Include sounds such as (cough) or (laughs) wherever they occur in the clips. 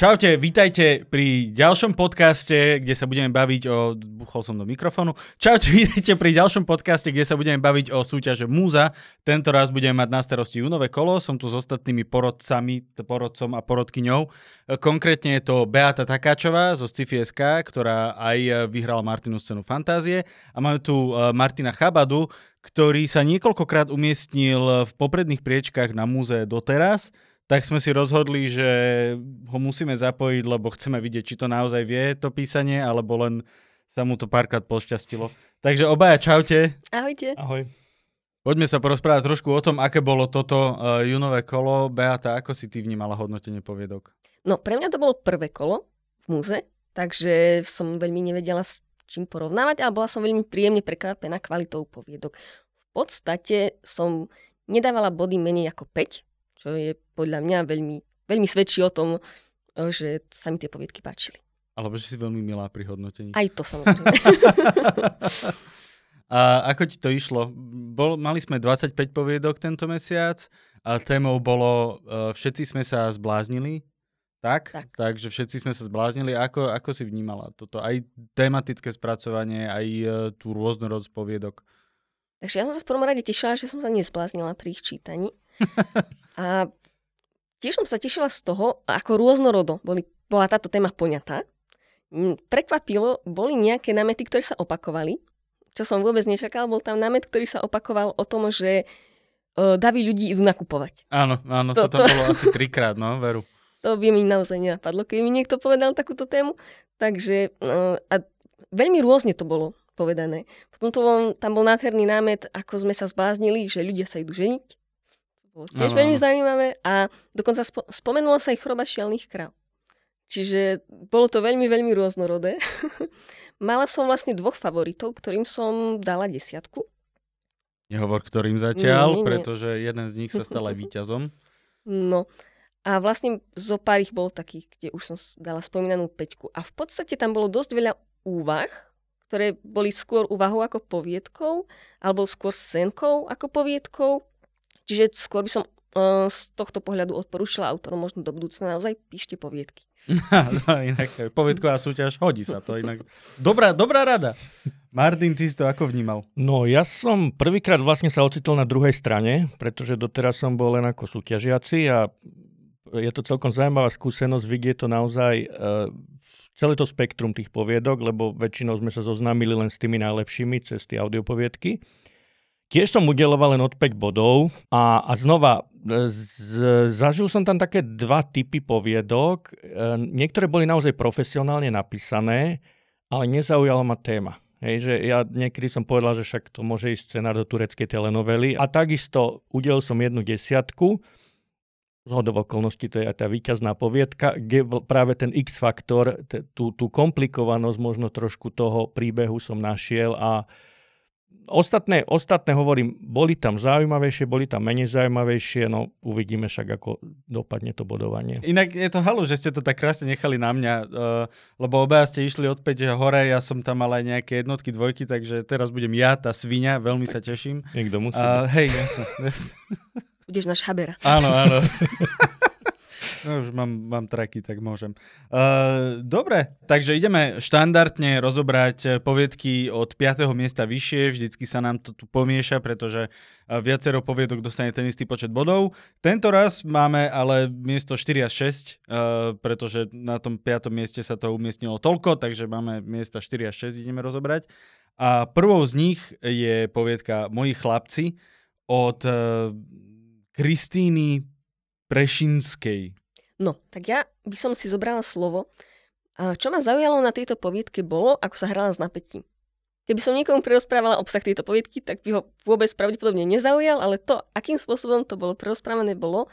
Čaute, vítajte pri ďalšom podcaste, kde sa budeme baviť o... Buchol som do mikrofónu. Čaute, (laughs) vítajte pri ďalšom podcaste, kde sa budeme baviť o súťaže Múza. Tento raz budeme mať na starosti Junové kolo. Som tu s ostatnými porodcami, porodcom a porodkyňou. Konkrétne je to Beata Takáčová zo Sci-fi.sk, ktorá aj vyhrala Martinu scénu Fantázie. A máme tu e, Martina Chabadu, ktorý sa niekoľkokrát umiestnil v popredných priečkách na múze doteraz tak sme si rozhodli, že ho musíme zapojiť, lebo chceme vidieť, či to naozaj vie, to písanie, alebo len sa mu to párkrát pošťastilo. Takže obaja čaute. Ahojte. Ahoj. Poďme sa porozprávať trošku o tom, aké bolo toto uh, junové kolo. Beata, ako si ty vnímala hodnotenie poviedok? No, pre mňa to bolo prvé kolo v múze, takže som veľmi nevedela s čím porovnávať, ale bola som veľmi príjemne prekvapená kvalitou poviedok. V podstate som nedávala body menej ako 5, čo je podľa mňa veľmi, veľmi svedčí o tom, eh, že sa mi tie poviedky páčili. Alebo že si veľmi milá pri hodnotení. Aj to samozrejme. (laughs) a ako ti to išlo? Bol, mali sme 25 poviedok tento mesiac a témou bolo uh, Všetci sme sa zbláznili. Tak? tak? Takže všetci sme sa zbláznili. Ako, ako si vnímala toto? Aj tematické spracovanie, aj uh, tú rôznorodosť poviedok. Takže ja som sa v prvom rade tešila, že som sa nezbláznila pri ich čítaní. A tiež som sa tešila z toho, ako rôznorodo boli, bola táto téma poňatá. Prekvapilo, boli nejaké námety, ktoré sa opakovali, čo som vôbec nečakal. Bol tam námet, ktorý sa opakoval o tom, že uh, davy ľudí idú nakupovať. Áno, áno, to, to, to bolo asi trikrát, no, veru. (laughs) To by mi naozaj nenapadlo, keby mi niekto povedal takúto tému. Takže uh, a veľmi rôzne to bolo povedané. Potom to bol, tam bol nádherný námet, ako sme sa zbláznili, že ľudia sa idú ženiť bolo tiež veľmi zaujímavé a dokonca spo- spomenula sa aj choroba šialných kráv. Čiže bolo to veľmi, veľmi rôznorodé. (laughs) Mala som vlastne dvoch favoritov, ktorým som dala desiatku. Nehovor ktorým zatiaľ, nie, nie, nie. pretože jeden z nich sa stal aj (laughs) víťazom. No a vlastne zo pár ich bolo takých, kde už som dala spomínanú peťku. A v podstate tam bolo dosť veľa úvah, ktoré boli skôr úvahou ako poviedkou, alebo skôr scénkou ako poviedkou. Čiže skôr by som uh, z tohto pohľadu odporúčila autorom možno do budúcna naozaj píšte poviedky. (laughs) no, inak poviedková súťaž, hodí sa to inak. Dobrá, dobrá rada. Martin, ty si to ako vnímal? No, ja som prvýkrát vlastne sa ocitol na druhej strane, pretože doteraz som bol len ako súťažiaci a je to celkom zaujímavá skúsenosť vidieť to naozaj uh, celé to spektrum tých poviedok, lebo väčšinou sme sa zoznámili len s tými najlepšími cez tie audiopoviedky. Tiež som udeloval len od 5 bodov a, a znova e, z, zažil som tam také dva typy poviedok. E, niektoré boli naozaj profesionálne napísané, ale nezaujala ma téma. Hej, že ja niekedy som povedal, že však to môže ísť scenár do tureckej telenovely. A takisto udelil som jednu desiatku. Z hodov okolností to je aj tá víťazná poviedka, kde práve ten X-faktor, tú, tú komplikovanosť možno trošku toho príbehu som našiel a Ostatné, ostatné hovorím, boli tam zaujímavejšie, boli tam menej zaujímavejšie, no uvidíme však, ako dopadne to bodovanie. Inak je to halu, že ste to tak krásne nechali na mňa, uh, lebo obaja ste išli od 5 hore, ja som tam mal aj nejaké jednotky, dvojky, takže teraz budem ja, tá svinia, veľmi sa teším. Niekto musí. Uh, hej, jasné, jasné. Budeš náš habera. Áno, áno. (laughs) No, už mám, mám traky, tak môžem. Uh, dobre, takže ideme štandardne rozobrať poviedky od 5. miesta vyššie. Vždycky sa nám to tu pomieša, pretože viacero poviedok dostane ten istý počet bodov. Tento raz máme ale miesto 4 a 6, uh, pretože na tom 5. mieste sa to umiestnilo toľko, takže máme miesta 4 a 6 ideme rozobrať. A prvou z nich je poviedka Moji chlapci od uh, Prešinskej. No, tak ja by som si zobrala slovo. A čo ma zaujalo na tejto poviedke bolo, ako sa hrala s napätím. Keby som niekomu prerozprávala obsah tejto poviedky, tak by ho vôbec pravdepodobne nezaujal, ale to, akým spôsobom to bolo prerozprávané, bolo,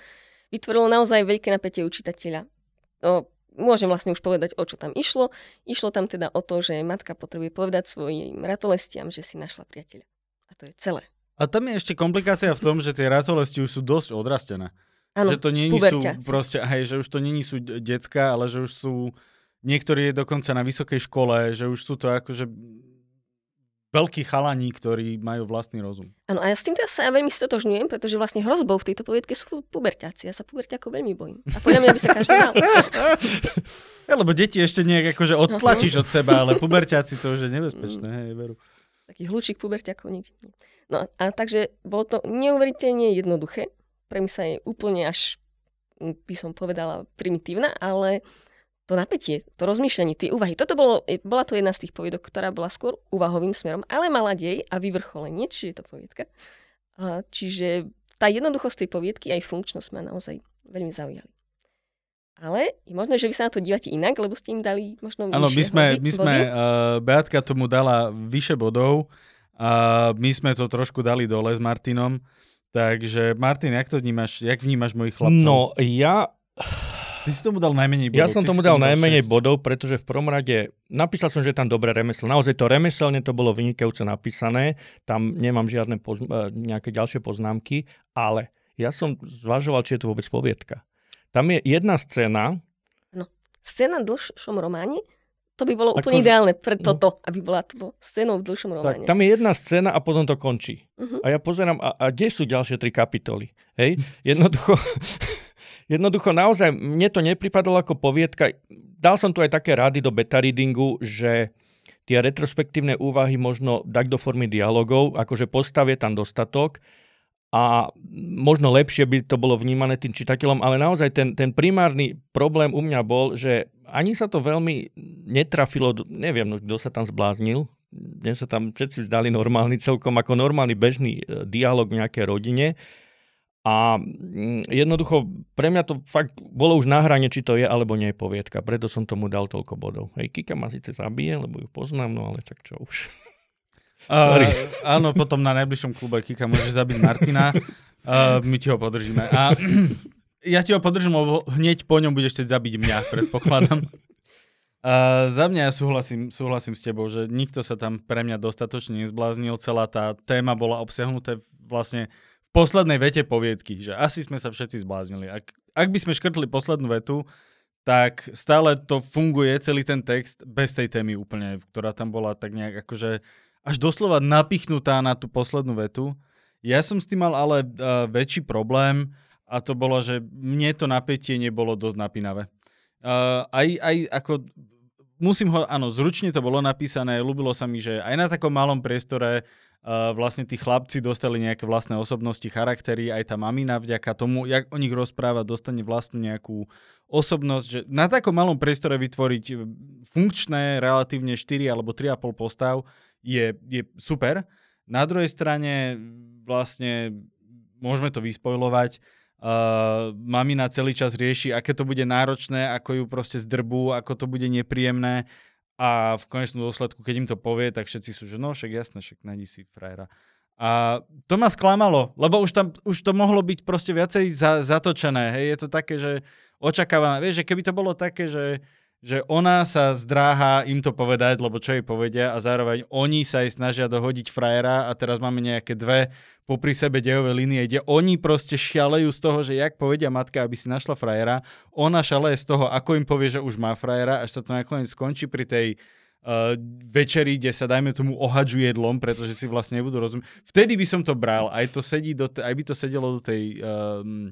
vytvorilo naozaj veľké napätie u čitateľa. No, môžem vlastne už povedať, o čo tam išlo. Išlo tam teda o to, že matka potrebuje povedať svojim ratolestiam, že si našla priateľa. A to je celé. A tam je ešte komplikácia v tom, že tie ratolesti už sú dosť odrastené. Ano, že to nie sú proste, hej, že už to není sú decka, ale že už sú niektorí je dokonca na vysokej škole, že už sú to akože veľkí chalani, ktorí majú vlastný rozum. Áno, a ja s týmto ja sa ja veľmi stotožňujem, pretože vlastne hrozbou v tejto poviedke sú puberťáci. Ja sa puberťákov veľmi bojím. A podľa mňa by sa každý mal. (laughs) Ja, lebo deti ešte nejak akože odtlačíš od seba, ale puberťáci to už je nebezpečné, hej, veru. Taký hlučík puberťákov nikdy. nie. No a takže bolo to neuveriteľne jednoduché. Premisa je úplne až, by som povedala, primitívna, ale to napätie, to rozmýšľanie, tie úvahy. Toto bolo, e, bola to jedna z tých poviedok, ktorá bola skôr úvahovým smerom, ale mala dej a vyvrcholenie, čiže je to poviedka. A, čiže tá jednoduchosť tej poviedky aj funkčnosť ma naozaj veľmi zaujali. Ale je možné, že vy sa na to dívate inak, lebo ste im dali možno Áno, my sme, my sme uh, Beatka tomu dala vyše bodov a my sme to trošku dali dole s Martinom. Takže Martin, jak to vnímaš? Jak vnímaš mojich chlapcov? No, ja, Ty si tomu dal najmenej bodov. ja som tomu si dal najmenej šesť. bodov, pretože v prvom rade napísal som, že je tam dobré remeslo. Naozaj to remeselne to bolo vynikajúce napísané. Tam nemám žiadne poz, eh, nejaké ďalšie poznámky, ale ja som zvažoval, či je to vôbec poviedka. Tam je jedna scéna, Scéna v dlhšom románe, to by bolo Ako- úplne ideálne pre no. toto, aby bola toto scénou v dlhšom tak, románe. tam je jedna scéna a potom to končí. Mhm. A ja pozerám, a, a kde sú ďalšie tri kapitoly? Hej? Jednoducho, (laughs) jednoducho naozaj mne to nepripadalo ako poviedka. Dal som tu aj také rády do beta readingu, že tie retrospektívne úvahy možno dať do formy dialogov, akože postav je tam dostatok a možno lepšie by to bolo vnímané tým čitateľom, ale naozaj ten, ten primárny problém u mňa bol, že ani sa to veľmi netrafilo, neviem, no, kto sa tam zbláznil, mne sa tam všetci zdali normálny, celkom ako normálny bežný e, dialog v nejakej rodine. A mm, jednoducho, pre mňa to fakt bolo už na hrane, či to je alebo nie je poviedka. Preto som tomu dal toľko bodov. Hej, Kika ma síce zabije, lebo ju poznám, no ale tak čo už. (laughs) Sorry. Uh, áno, potom na najbližšom klube Kika môže zabiť Martina. (laughs) Uh, my ti ho podržíme. A ja ti ho podržím, lebo hneď po ňom budeš chcieť zabiť mňa, predpokladám. (laughs) Uh, za mňa ja súhlasím, súhlasím s tebou, že nikto sa tam pre mňa dostatočne nezbláznil. Celá tá téma bola obsiahnuté vlastne v poslednej vete poviedky, že asi sme sa všetci zbláznili. Ak, ak by sme škrtli poslednú vetu, tak stále to funguje, celý ten text, bez tej témy úplne, ktorá tam bola tak nejak akože až doslova napichnutá na tú poslednú vetu. Ja som s tým mal ale uh, väčší problém a to bolo, že mne to napätie nebolo dosť napínavé. Uh, aj, aj ako, musím ho, áno, zručne to bolo napísané, ľúbilo sa mi, že aj na takom malom priestore uh, vlastne tí chlapci dostali nejaké vlastné osobnosti, charaktery, aj tá mamina vďaka tomu, jak o nich rozpráva, dostane vlastnú nejakú osobnosť, že na takom malom priestore vytvoriť e, funkčné relatívne 4 alebo 3,5 postav je, je super. Na druhej strane vlastne môžeme to vyspojlovať. Uh, mamina celý čas rieši, aké to bude náročné, ako ju proste zdrbú, ako to bude nepríjemné a v konečnom dôsledku, keď im to povie, tak všetci sú, že no však jasné, však nájdi si frajera. A to ma sklamalo, lebo už, tam, už to mohlo byť proste viacej za, zatočené. Hej, je to také, že očakávam, vieš, že keby to bolo také, že, že ona sa zdráha im to povedať, lebo čo jej povedia a zároveň oni sa jej snažia dohodiť frajera a teraz máme nejaké dve popri sebe dejové línie, kde oni proste šialejú z toho, že jak povedia matka, aby si našla frajera, ona šaleje z toho, ako im povie, že už má frajera, až sa to nakoniec skončí pri tej uh, večeri, kde sa dajme tomu ohadžu jedlom, pretože si vlastne nebudú rozumieť. Vtedy by som to bral, aj, to sedí do te, aj by to sedelo do tej um,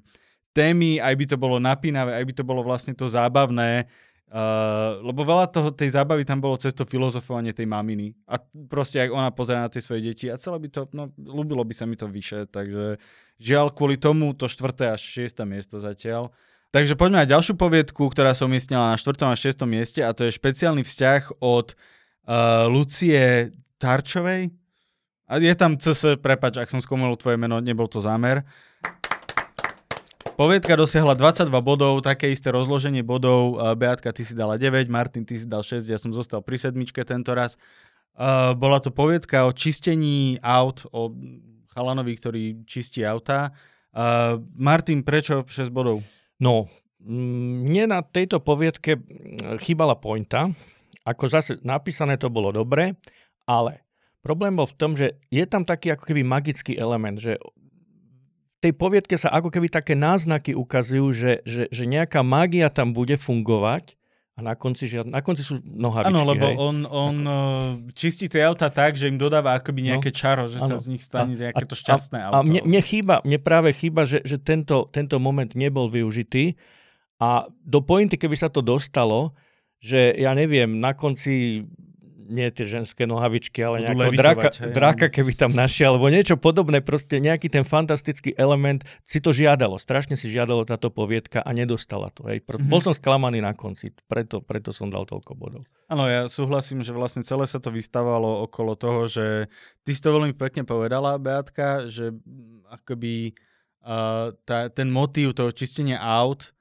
témy, aj by to bolo napínavé, aj by to bolo vlastne to zábavné, Uh, lebo veľa toho, tej zábavy tam bolo cez to filozofovanie tej maminy. A proste, ak ona pozera na tie svoje deti a celé by to, no, ľúbilo by sa mi to vyše, takže žiaľ, kvôli tomu to štvrté až šiesté miesto zatiaľ. Takže poďme na ďalšiu poviedku, ktorá sa umiestnila na štvrtom a šiestom mieste a to je špeciálny vzťah od uh, Lucie Tarčovej. A je tam CS, prepač, ak som skomenul tvoje meno, nebol to zámer. Poviedka dosiahla 22 bodov, také isté rozloženie bodov. Beatka, ty si dala 9, Martin, ty si dal 6, ja som zostal pri sedmičke tento raz. Bola to poviedka o čistení aut, o chalanovi, ktorý čistí auta. Uh, Martin, prečo 6 bodov? No, mne na tejto poviedke chýbala pointa. Ako zase napísané to bolo dobre, ale problém bol v tom, že je tam taký ako keby magický element, že tej poviedke sa ako keby také náznaky ukazujú, že, že, že nejaká mágia tam bude fungovať A na konci, žiad... na konci sú nohavičky, Áno, lebo hej? on, on Ako... čistí tie auta tak, že im dodáva akoby nejaké no, čaro, že ano. sa z nich stane nejaké to šťastné a, auto. A mne, mne, chýba, mne práve chýba, že, že tento, tento moment nebol využitý a do pointy, keby sa to dostalo, že ja neviem, na konci nie tie ženské nohavičky, ale nejakého draka, hej, draka, keby tam našiel, alebo niečo podobné, proste nejaký ten fantastický element si to žiadalo, strašne si žiadalo táto poviedka a nedostala to. Hej. Mm-hmm. Bol som sklamaný na konci, preto, preto som dal toľko bodov. Áno, ja súhlasím, že vlastne celé sa to vystávalo okolo toho, že ty si to veľmi pekne povedala, Beatka, že akoby uh, tá, ten motív toho čistenia aut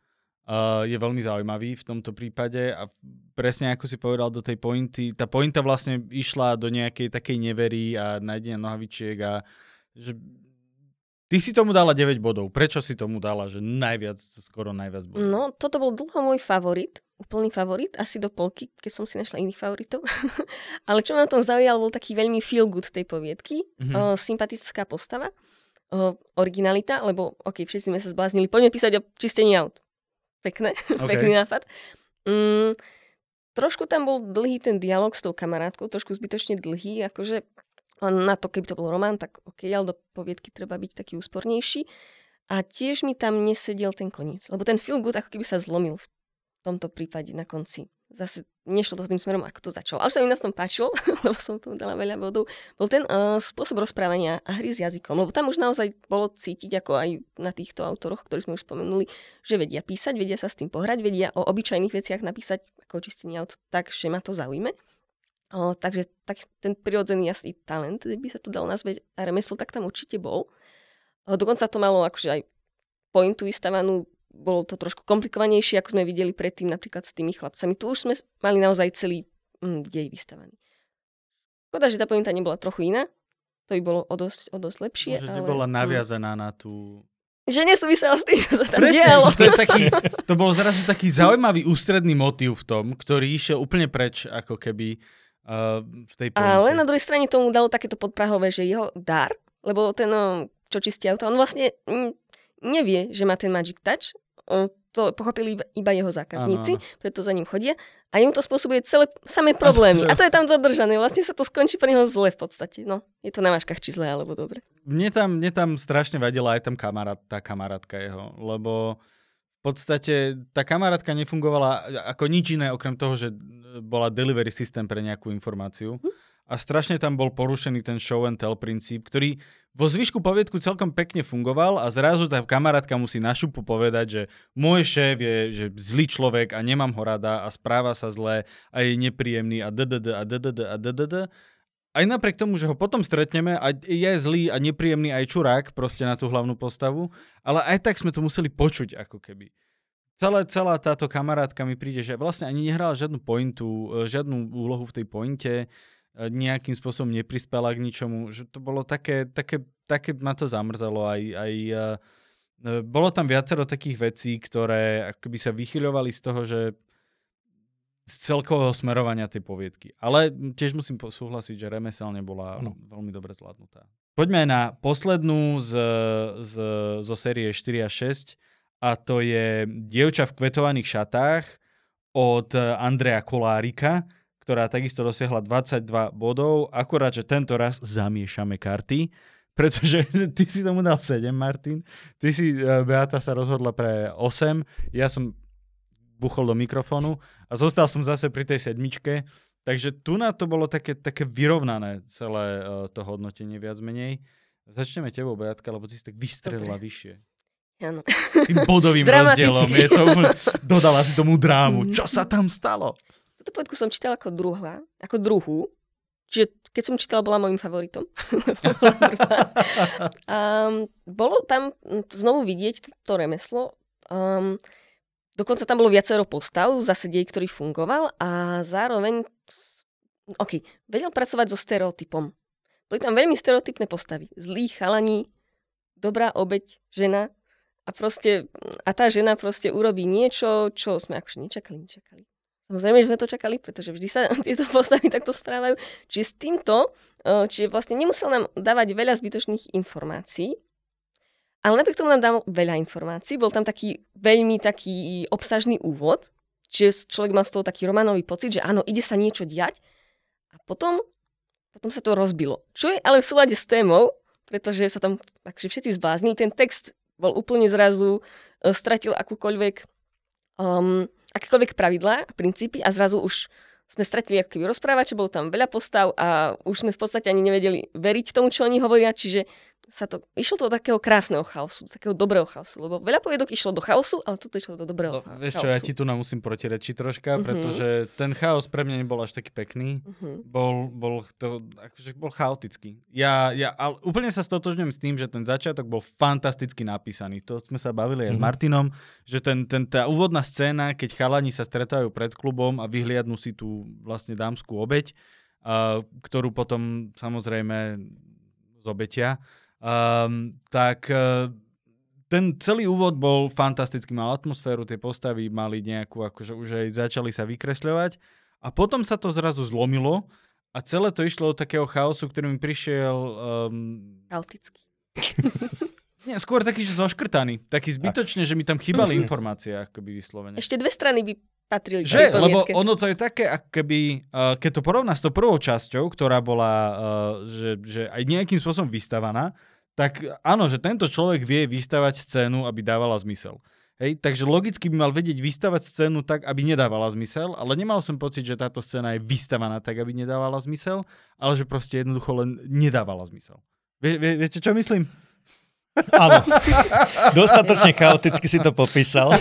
uh, je veľmi zaujímavý v tomto prípade a presne ako si povedal do tej pointy, tá pointa vlastne išla do nejakej takej nevery a nájdenia nohavičiek a že Ty si tomu dala 9 bodov. Prečo si tomu dala, že najviac, skoro najviac bodov? No, toto bol dlho môj favorit, úplný favorit, asi do polky, keď som si našla iných favoritov. (laughs) Ale čo ma na tom zaujalo, bol taký veľmi feel good tej poviedky, mm-hmm. o, sympatická postava, o, originalita, lebo ok, všetci sme sa zbláznili, poďme písať o čistení aut pekné, (laughs) okay. pekný nápad. Mm, trošku tam bol dlhý ten dialog s tou kamarátkou, trošku zbytočne dlhý, akože na to, keby to bol román, tak ok, ale do poviedky treba byť taký úspornejší. A tiež mi tam nesedel ten koniec, lebo ten feel good ako keby sa zlomil v tomto prípade na konci zase nešlo to tým smerom, ako to začalo. Ale sa mi na tom páčilo, (laughs) lebo som tomu dala veľa bodov, bol ten uh, spôsob rozprávania a hry s jazykom. Lebo tam už naozaj bolo cítiť, ako aj na týchto autoroch, ktorí sme už spomenuli, že vedia písať, vedia sa s tým pohrať, vedia o obyčajných veciach napísať ako čistenie aut tak, že ma to zaujme. Uh, takže tak, ten prirodzený jasný talent, by sa to dalo nazvať a remeslo, tak tam určite bol. Uh, dokonca to malo akože aj pointu vystavanú bolo to trošku komplikovanejšie, ako sme videli predtým napríklad s tými chlapcami. Tu už sme mali naozaj celý mm, dej vystavaný. Škoda, že tá pointa nebola trochu iná. To by bolo o dosť, o dosť lepšie. Že ale... nebola mm. naviazaná na tú... Že nesúvisela s tým, čo sa tam Presne, dialo. To, je taký, (laughs) to bol zrazu taký zaujímavý ústredný motív v tom, ktorý išiel úplne preč, ako keby uh, v tej pointe. Ale na druhej strane tomu dalo takéto podprahové, že jeho dar, lebo ten, čo čistí auto, on vlastne mm, nevie, že má ten Magic Touch to pochopili iba jeho zákazníci, ano. preto za ním chodia a im to spôsobuje celé samé (laughs) problémy. A to je tam zadržané. Vlastne sa to skončí pre neho zle v podstate. No, je to na váškach, či zle alebo dobre. Mne tam, mne tam strašne vadila aj tam kamarát, tá kamarátka jeho, lebo v podstate tá kamarátka nefungovala ako nič iné, okrem toho, že bola delivery systém pre nejakú informáciu. Hm? A strašne tam bol porušený ten show and tell princíp, ktorý vo zvyšku poviedku celkom pekne fungoval a zrazu tá kamarátka musí na šupu povedať, že môj šéf je že zlý človek a nemám ho rada a správa sa zle a je nepríjemný a ddd a ddd a ddd. Aj napriek tomu, že ho potom stretneme a je zlý a nepríjemný aj čurák proste na tú hlavnú postavu, ale aj tak sme to museli počuť ako keby. Celé, celá táto kamarátka mi príde, že vlastne ani nehrala žiadnu pointu, e, žiadnu úlohu v tej pointe nejakým spôsobom neprispela k ničomu. Že to bolo také, také, také ma to zamrzalo aj, aj uh, bolo tam viacero takých vecí, ktoré akoby sa vychyľovali z toho, že z celkového smerovania tej poviedky. Ale tiež musím súhlasiť, že remeselne bola no. veľmi dobre zvládnutá. Poďme na poslednú z, z, zo série 4 a 6 a to je Dievča v kvetovaných šatách od Andreja Kolárika, ktorá takisto dosiahla 22 bodov, akurát, že tento raz zamiešame karty, pretože (laughs) ty si tomu dal 7, Martin, ty si, e, Beata sa rozhodla pre 8, ja som buchol do mikrofónu a zostal som zase pri tej sedmičke, takže tu na to bolo také, také vyrovnané celé uh, to hodnotenie viac menej. Začneme tebou, Beatka, lebo ty si tak vystrelila Dobre. vyššie. Áno. Tým bodovým (laughs) rozdielom. Je to, dodala si tomu drámu. (laughs) Čo sa tam stalo? Túto poetku som čítala ako druhá, ako druhú. Čiže keď som čítala, bola môjim favoritom. (laughs) um, bolo tam znovu vidieť to remeslo. Um, dokonca tam bolo viacero postav, zase dej, ktorý fungoval a zároveň OK, vedel pracovať so stereotypom. Boli tam veľmi stereotypné postavy. Zlý chalani, dobrá obeď, žena a proste, a tá žena proste urobí niečo, čo sme akože nečakali, nečakali. Samozrejme, že sme to čakali, pretože vždy sa (laughs) tieto postavy takto správajú. Čiže s týmto, e, čiže vlastne nemusel nám dávať veľa zbytočných informácií, ale napriek tomu nám dal veľa informácií. Bol tam taký veľmi taký obsažný úvod, Čiže človek má z toho taký románový pocit, že áno, ide sa niečo diať a potom, potom sa to rozbilo. Čo je ale v súlade s témou, pretože sa tam akože všetci zbláznili. Ten text bol úplne zrazu, uh, stratil akúkoľvek, um, akékoľvek pravidlá a princípy a zrazu už sme stratili ako keby rozprávače, bolo tam veľa postav a už sme v podstate ani nevedeli veriť tomu, čo oni hovoria, čiže sa to, išlo to do takého krásneho chaosu, do takého dobrého chaosu, lebo veľa poviedok išlo do chaosu, ale toto išlo do dobrého no, Vieš čo, ja ti tu nám musím protirečiť troška, uh-huh. pretože ten chaos pre mňa nebol až taký pekný. Uh-huh. Bol, bol, to, akože bol chaotický. Ja, ja ale úplne sa stotožňujem s tým, že ten začiatok bol fantasticky napísaný. To sme sa bavili aj uh-huh. s Martinom, že ten, ten, tá úvodná scéna, keď chalani sa stretávajú pred klubom a vyhliadnú si tú vlastne dámskú obeď, uh, ktorú potom samozrejme zobetia, Um, tak uh, ten celý úvod bol fantastický, mal atmosféru, tie postavy mali nejakú, akože už aj začali sa vykresľovať a potom sa to zrazu zlomilo a celé to išlo od takého chaosu, ktorý mi prišiel... Um... Chaotický. (laughs) Nie, skôr taký, že zoškrtaný. Taký zbytočne, že mi tam chýbali (clears throat) informácie, akoby vyslovene. Ešte dve strany by patrili že, lebo ono to je také, ako keby, uh, keď to porovná s tou prvou časťou, ktorá bola, uh, že, že aj nejakým spôsobom vystavaná, tak áno, že tento človek vie vystavať scénu, aby dávala zmysel. Hej, takže logicky by mal vedieť vystavať scénu tak, aby nedávala zmysel, ale nemal som pocit, že táto scéna je vystavaná tak, aby nedávala zmysel, ale že proste jednoducho len nedávala zmysel. Vie, vie, viete, čo myslím? Áno. Dostatočne chaoticky si to popísal. (laughs)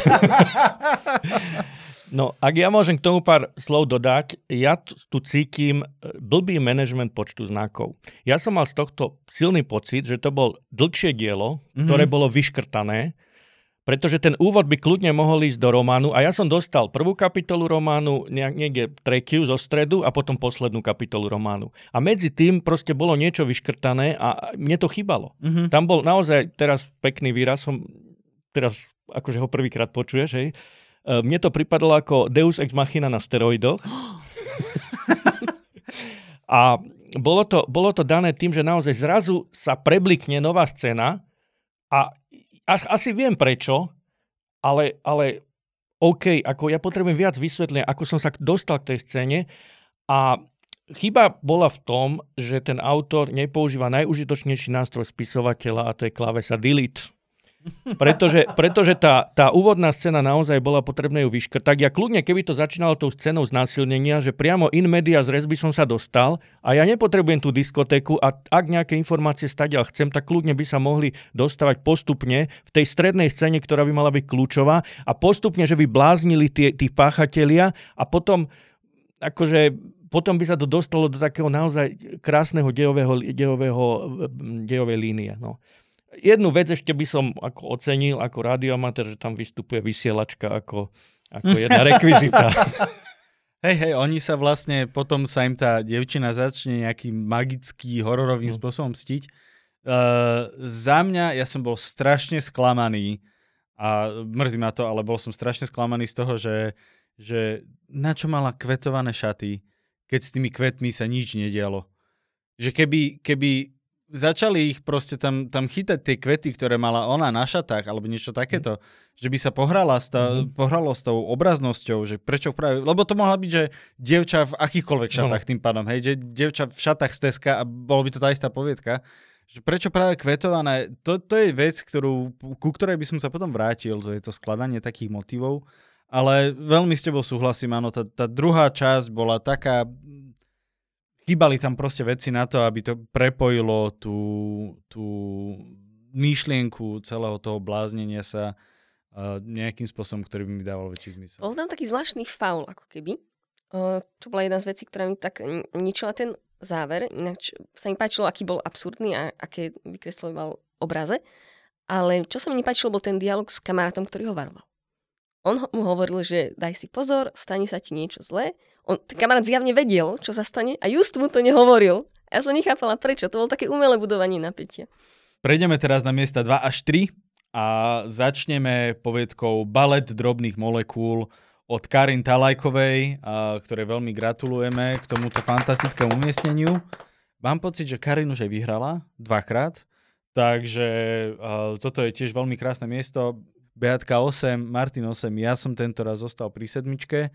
No, ak ja môžem k tomu pár slov dodať, ja tu cítim e, blbý manažment počtu znakov. Ja som mal z tohto silný pocit, že to bol dlhšie dielo, mm-hmm. ktoré bolo vyškrtané, pretože ten úvod by kľudne mohol ísť do románu a ja som dostal prvú kapitolu románu, niekde tretiu zo stredu a potom poslednú kapitolu románu. A medzi tým proste bolo niečo vyškrtané a mne to chýbalo. Mm-hmm. Tam bol naozaj teraz pekný výraz, som teraz akože ho prvýkrát počuješ, hej, mne to pripadalo ako Deus Ex Machina na steroidoch. (gasps) a bolo to, bolo to dané tým, že naozaj zrazu sa preblikne nová scéna a asi viem prečo, ale, ale OK, ako ja potrebujem viac vysvetlenia, ako som sa dostal k tej scéne a chyba bola v tom, že ten autor nepoužíva najužitočnejší nástroj spisovateľa a to je klávesa delete. Pretože, pretože tá, tá úvodná scéna naozaj bola potrebné ju vyškrtať. Ja kľudne, keby to začínalo tou scénou znásilnenia, že priamo in media z res by som sa dostal a ja nepotrebujem tú diskotéku a ak nejaké informácie stadiaľ chcem, tak kľudne by sa mohli dostávať postupne v tej strednej scéne, ktorá by mala byť kľúčová a postupne, že by bláznili tie, tí páchatelia a potom akože potom by sa to dostalo do takého naozaj krásneho dejového, dejového, dejovej línie. No. Jednu vec ešte by som ako ocenil ako radiomater, že tam vystupuje vysielačka ako, ako jedna (laughs) rekvizita. Hej, hej, oni sa vlastne, potom sa im tá devčina začne nejakým magický, hororovým mm. spôsobom stiť. Uh, za mňa, ja som bol strašne sklamaný a mrzí ma to, ale bol som strašne sklamaný z toho, že, že na čo mala kvetované šaty, keď s tými kvetmi sa nič nedialo. Že keby, keby začali ich proste tam, tam chytať tie kvety, ktoré mala ona na šatách, alebo niečo takéto, mm. že by sa pohrala s tá, mm-hmm. pohralo s tou obraznosťou, že prečo práve, lebo to mohla byť, že dievča v akýchkoľvek no. šatách no. tým pádom, hej, že dievča v šatách z Teska a bolo by to tá istá poviedka, že prečo práve kvetované, to, to je vec, ktorú, ku ktorej by som sa potom vrátil, to je to skladanie takých motivov, ale veľmi s tebou súhlasím, áno, tá, tá druhá časť bola taká chýbali tam proste veci na to, aby to prepojilo tú, tú myšlienku celého toho bláznenia sa uh, nejakým spôsobom, ktorý by mi dával väčší zmysel. Bol tam taký zvláštny faul, ako keby. Uh, čo bola jedna z vecí, ktorá mi tak ničila ten záver. Ináč sa mi páčilo, aký bol absurdný a aké vykresloval obraze. Ale čo sa mi nepáčilo, bol ten dialog s kamarátom, ktorý ho varoval. On mu hovoril, že daj si pozor, stane sa ti niečo zlé on, kamarát zjavne vedel, čo sa stane a just mu to nehovoril. Ja som nechápala prečo. To bolo také umelé budovanie napätia. Prejdeme teraz na miesta 2 až 3 a začneme poviedkou Balet drobných molekúl od Karin Talajkovej, a, ktorej veľmi gratulujeme k tomuto fantastickému umiestneniu. Mám pocit, že Karin už aj vyhrala dvakrát, takže toto je tiež veľmi krásne miesto. Beatka 8, Martin 8, ja som tento raz zostal pri sedmičke.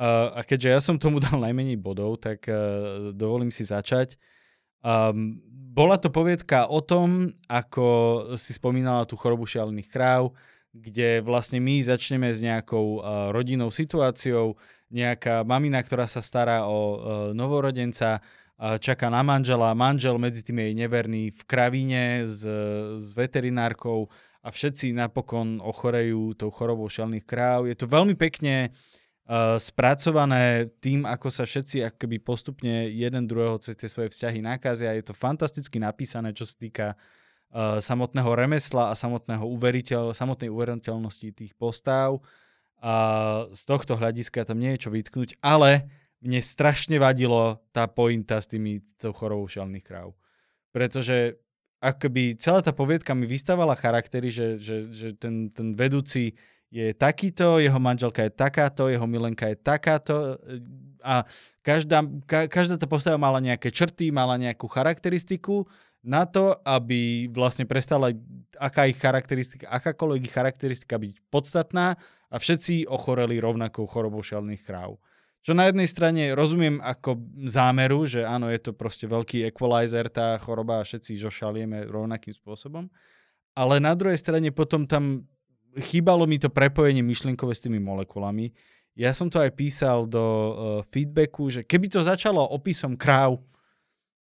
Uh, a keďže ja som tomu (laughs) dal najmenej bodov, tak uh, dovolím si začať. Um, bola to poviedka o tom, ako si spomínala tú chorobu šialených kráv, kde vlastne my začneme s nejakou uh, rodinnou situáciou, nejaká mamina, ktorá sa stará o uh, novorodenca, uh, čaká na manžela, manžel medzi tým jej neverný v kravíne s, s veterinárkou a všetci napokon ochorejú tou chorobou šialených kráv. Je to veľmi pekne uh, spracované tým, ako sa všetci akoby postupne jeden druhého cez tie svoje vzťahy nakazia. Je to fantasticky napísané, čo sa týka uh, samotného remesla a samotného uveriteľ, samotnej uveriteľnosti tých postav. A z tohto hľadiska tam nie je čo vytknúť, ale mne strašne vadilo tá pointa s tými tou šialených kráv. Pretože akoby celá tá poviedka mi vystávala charaktery, že, že, že ten, ten vedúci je takýto, jeho manželka je takáto, jeho milenka je takáto a každá, ka, každá tá postava mala nejaké črty, mala nejakú charakteristiku na to, aby vlastne prestala aká ich charakteristika, akákoľvek ich charakteristika byť podstatná a všetci ochoreli rovnakou chorobou šelných kráv. Čo na jednej strane rozumiem ako zámeru, že áno, je to proste veľký equalizer, tá choroba a všetci žošalieme rovnakým spôsobom. Ale na druhej strane potom tam chýbalo mi to prepojenie myšlienkové s tými molekulami. Ja som to aj písal do uh, feedbacku, že keby to začalo opisom kráv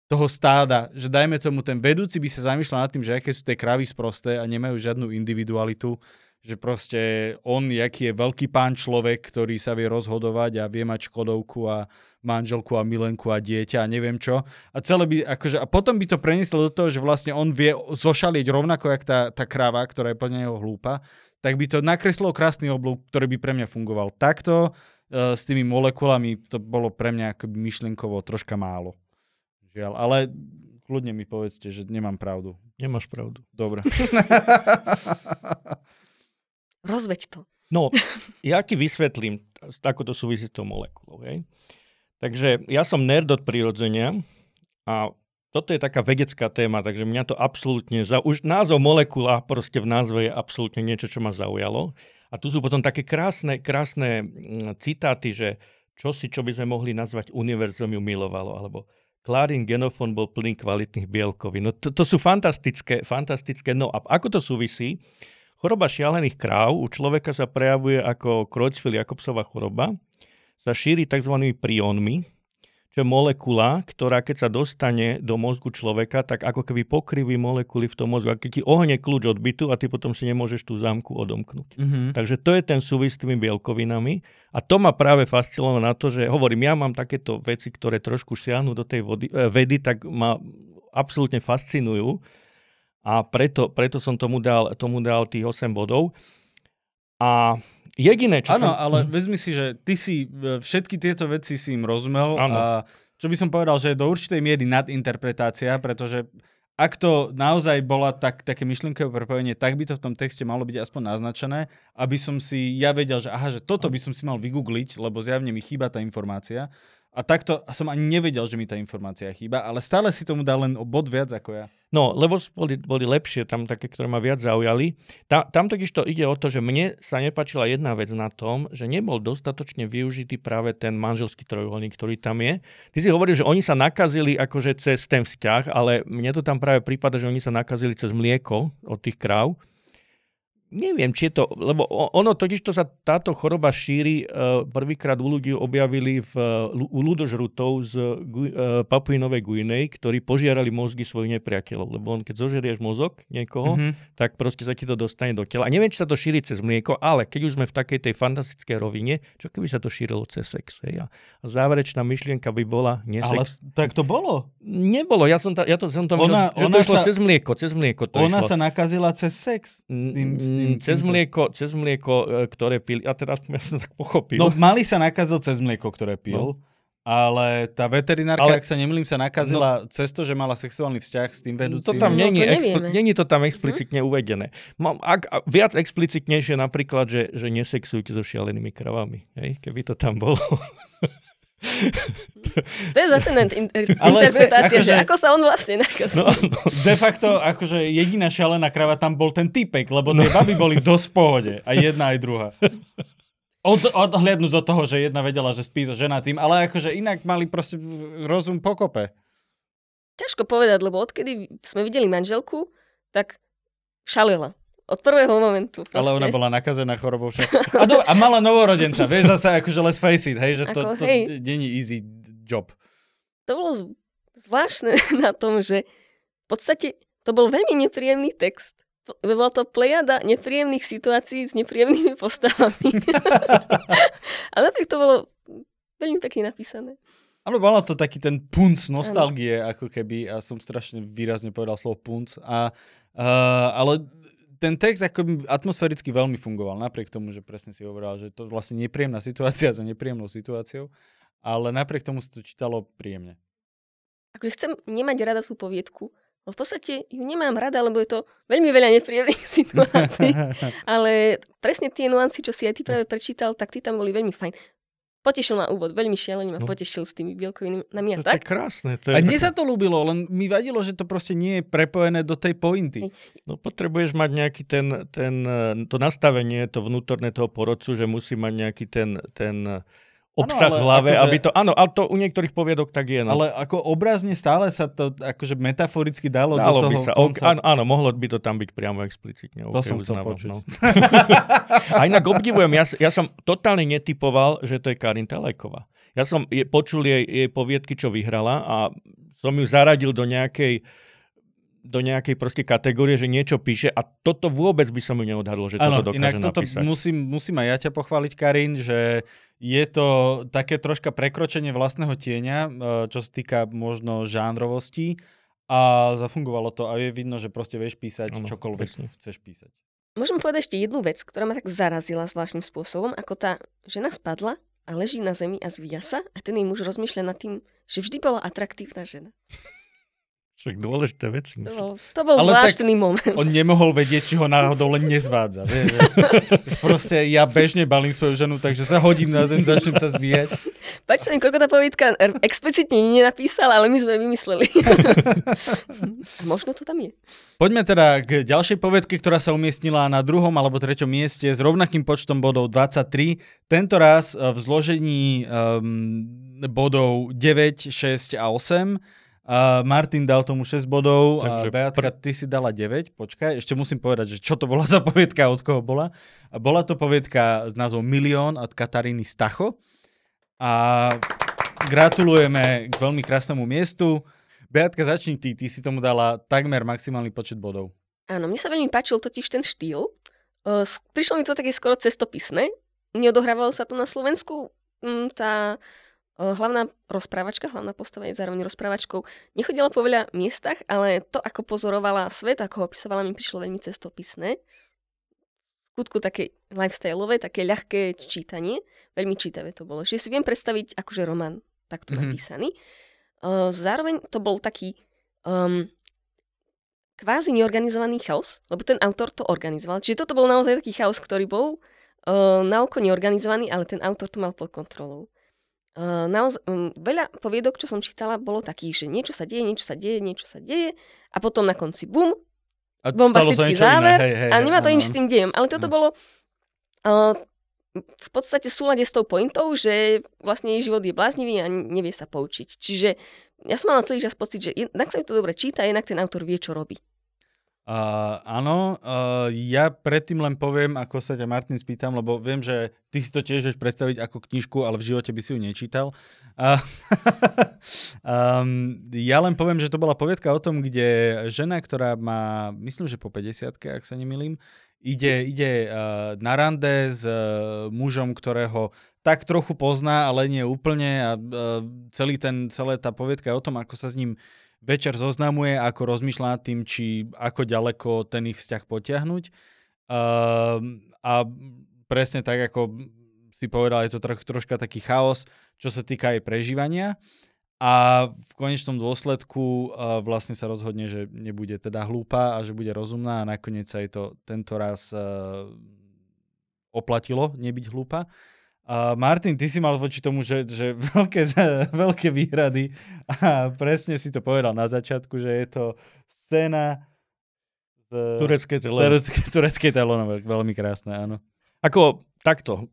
toho stáda, že dajme tomu ten vedúci by sa zamýšľal nad tým, že aké sú tie krávy sprosté a nemajú žiadnu individualitu, že proste on, jaký je veľký pán človek, ktorý sa vie rozhodovať a vie mať škodovku a manželku a milenku a dieťa a neviem čo. A, celé by, akože, a potom by to prenieslo do toho, že vlastne on vie zošaliť rovnako, jak tá, tá kráva, ktorá je podľa neho hlúpa tak by to nakreslilo krásny oblúk, ktorý by pre mňa fungoval. Takto uh, s tými molekulami to bolo pre mňa akoby myšlienkovo troška málo. Žiaľ, ale kľudne mi povedzte, že nemám pravdu. Nemáš pravdu. Dobre. (laughs) Rozveď to. No, (laughs) ja ti vysvetlím, ako to súvisí s tou molekulou. Hej? Takže ja som nerd od prirodzenia a toto je taká vedecká téma, takže mňa to absolútne, za, už názov molekula proste v názve je absolútne niečo, čo ma zaujalo. A tu sú potom také krásne, krásne mm, citáty, že čo si, čo by sme mohli nazvať univerzum ju milovalo, alebo Klarín genofón bol plný kvalitných bielkovín. No to, to sú fantastické, fantastické. No a ako to súvisí? Choroba šialených kráv u človeka sa prejavuje ako Creutzfeldt-Jakobsová choroba, sa šíri tzv. priónmi, je molekula, ktorá keď sa dostane do mozgu človeka, tak ako keby pokriví molekuly v tom mozgu. A keď ti ohne kľúč od bytu a ty potom si nemôžeš tú zámku odomknúť. Mm-hmm. Takže to je ten súvis s tými bielkovinami. A to ma práve fascinovalo na to, že hovorím, ja mám takéto veci, ktoré trošku siahnu do tej vody, eh, vedy, tak ma absolútne fascinujú. A preto, preto som tomu dal, tomu dal tých 8 bodov. A Jediné, čo Áno, som... ale hm. vezmi si, že ty si e, všetky tieto veci si im rozumel ano. a čo by som povedal, že je do určitej miery nadinterpretácia, pretože ak to naozaj bola tak, také myšlienkové prepojenie, tak by to v tom texte malo byť aspoň naznačené, aby som si ja vedel, že aha, že toto by som si mal vygoogliť, lebo zjavne mi chýba tá informácia. A takto som ani nevedel, že mi tá informácia chýba, ale stále si tomu dá len o bod viac ako ja. No, lebo boli, boli lepšie, tam také, ktoré ma viac zaujali. Ta, tam totiž to ide o to, že mne sa nepačila jedna vec na tom, že nebol dostatočne využitý práve ten manželský trojuholník, ktorý tam je. Ty si hovoril, že oni sa nakazili akože cez ten vzťah, ale mne to tam práve prípada, že oni sa nakazili cez mlieko od tých kráv Neviem, či je to, lebo ono totiž to sa táto choroba šíri, uh, prvýkrát u ľudí objavili v, u ľudožrutov z uh, Papuinovej Guinej, ktorí požiarali mozgy svojich nepriateľov, lebo on keď zožerieš mozog niekoho, mm-hmm. tak proste sa ti to dostane do tela. A neviem, či sa to šíri cez mlieko, ale keď už sme v takej tej fantastickej rovine, čo keby sa to šírilo cez sex? Hej? A záverečná myšlienka by bola nesex. Ale tak to bolo. Nebolo, ja som, ta, ja to, som to ona, minul, ona to sa, cez mlieko, cez mlieko to Ona išlo. sa nakazila cez sex s tým, s tým, Mm, cez, mlieko, cez mlieko, e, ktoré pili. A teraz ja som tak pochopil. No, mali sa nakazil cez mlieko, ktoré pil. No. Ale tá veterinárka, ale, ak sa nemýlim, sa nakazila no, cez to, že mala sexuálny vzťah s tým vedúcim. To tam není, no, to expl- není to tam explicitne hm? uvedené. Mám, ak, viac explicitnejšie napríklad, že, že nesexujte so šialenými kravami. Hej? Keby to tam bolo. (laughs) To je zase len inter- Ale (laughs) interpretácia, akože- že ako sa on vlastne nakazil. No, no. De facto, akože jediná šialená krava tam bol ten typek, lebo tie baby boli dosť v pohode. A jedna aj druhá. Od, odhliadnúť do toho, že jedna vedela, že spí so ženatým, ale akože inak mali proste rozum pokope. Ťažko povedať, lebo odkedy sme videli manželku, tak šalila. Od prvého momentu. Proste. Ale ona bola nakazená chorobou však. A, do, a mala novorodenca, vieš, zase akože let's face it, hej, že to, Ako, to hej. není easy job. To bolo zvláštne (laughs) na tom, že v podstate to bol veľmi nepríjemný text. Bola to plejada nepríjemných situácií s nepríjemnými postavami. (laughs) Ale tak to bolo veľmi pekne napísané. Áno, bolo to taký ten punc nostalgie, ako keby, a som strašne výrazne povedal slovo punc. A, uh, ale ten text ako atmosféricky veľmi fungoval, napriek tomu, že presne si hovoril, že to vlastne nepríjemná situácia za nepríjemnou situáciou, ale napriek tomu sa to čítalo príjemne. Akože chcem nemať rada tú poviedku, v podstate ju nemám rada, lebo je to veľmi veľa nepríjemných (laughs) situácií. (laughs) Ale presne tie nuancy, čo si aj ty práve prečítal, tak tí tam boli veľmi fajn. Potešil ma úvod, veľmi šialene ma No. potešil s tými bielkovinami a To je tak. krásne. To A je mne také- sa to ľúbilo, len mi vadilo, že to proste nie je prepojené do tej pointy. No potrebuješ mať nejaký ten, ten, to nastavenie, to vnútorné toho porodcu, že musí mať nejaký ten, ten obsah ale v hlave, akože- aby to, áno, ale to u niektorých poviedok tak je. No. Ale ako obrazne stále sa to akože metaforicky dalo, Dalo do toho by sa. konca. Áno, áno, mohlo by to tam byť priamo explicitne. To ok, som chcel uznávam, počuť. No. (laughs) A inak obdivujem, ja, ja som totálne netypoval, že to je Karin Telejková. Ja som je, počul jej, jej poviedky, čo vyhrala a som ju zaradil do nejakej do nejakej proste kategórie, že niečo píše a toto vôbec by som ju neodhadol, že Áno, toto dokáže inak toto napísať. musím, musím aj ja ťa pochváliť, Karin, že je to také troška prekročenie vlastného tieňa, e, čo sa týka možno žánrovosti a zafungovalo to a je vidno, že proste vieš písať Áno, čokoľvek presne. chceš písať. Môžem povedať ešte jednu vec, ktorá ma tak zarazila zvláštnym spôsobom, ako tá žena spadla a leží na zemi a zvíja sa a ten jej muž rozmýšľa nad tým, že vždy bola atraktívna žena. Však dôležité veci. Myslím. bol, to bol Ale zvláštny moment. On nemohol vedieť, či ho náhodou len nezvádza. Vieš, že (laughs) proste ja bežne balím svoju ženu, takže sa hodím na zem, začnem sa zvíjať. Páči sa mi, koľko tá povídka explicitne nenapísala, ale my sme vymysleli. (laughs) možno to tam je. Poďme teda k ďalšej povedke, ktorá sa umiestnila na druhom alebo treťom mieste s rovnakým počtom bodov 23. Tento raz eh, v zložení um, bodov 9, 6 a 8. Uh, Martin dal tomu 6 bodov a Takže Beatka, ty si dala 9. Počkaj, ešte musím povedať, že čo to bola (laughs) za poviedka, od koho bola. A bola to poviedka s názvom Milión od Kataríny Stacho. A gratulujeme k veľmi krásnemu miestu. Beatka, začni ty, ty si tomu dala takmer maximálny počet bodov. Áno, mne sa veľmi páčil totiž ten štýl. Prišlo mi to také skoro cestopisné. Neodohrávalo sa to na Slovensku. Mm, tá hlavná rozprávačka, hlavná postava je zároveň rozprávačkou, nechodila po veľa miestach, ale to, ako pozorovala svet, ako ho opisovala, mi prišlo veľmi cestopisné. V skutku také lifestyleové, také ľahké čítanie. Veľmi čítavé to bolo. Že si viem predstaviť akože román takto Mhm. mm-hmm. napísaný. Uh, zároveň to bol taký um, kvázi neorganizovaný chaos, lebo ten autor to organizoval. Čiže toto bol naozaj taký chaos, ktorý bol uh, na oko neorganizovaný, ale ten autor to mal pod kontrolou. Uh, naoz- um, veľa poviedok, čo som čítala, bolo takých, že niečo sa deje, niečo sa deje, niečo sa deje a potom na konci bum, A bombastický záver hej, hej, a nemá to nič s tým dejem. Ale toto Áno. bolo uh, v podstate súlade s tou pointou, že vlastne jej život je bláznivý a nevie sa poučiť. Čiže ja som mala celý čas pocit, že jednak sa mi to dobre číta, jednak ten autor vie, čo robí. Uh, áno, uh, ja predtým len poviem, ako sa ťa Martin spýtam, lebo viem, že ty si to tiež vieš predstaviť ako knižku, ale v živote by si ju nečítal. Uh, um, (laughs) ja len poviem, že to bola poviedka o tom, kde žena, ktorá má, myslím, že po 50 ak sa nemýlim, ide, ide uh, na rande s uh, mužom, ktorého tak trochu pozná, ale nie úplne a uh, celý ten, celé tá poviedka je o tom, ako sa s ním večer zoznamuje, ako rozmýšľa nad tým, či ako ďaleko ten ich vzťah potiahnuť. Uh, a presne tak, ako si povedal, je to troch, troška taký chaos, čo sa týka aj prežívania. A v konečnom dôsledku uh, vlastne sa rozhodne, že nebude teda hlúpa a že bude rozumná a nakoniec sa jej to tento raz uh, oplatilo nebyť hlúpa. A Martin, ty si mal voči tomu, že, že (laughs) veľké, veľké výhrady a presne si to povedal na začiatku, že je to scéna z tureckej telenové. (laughs) Veľmi krásne, áno. Ako takto,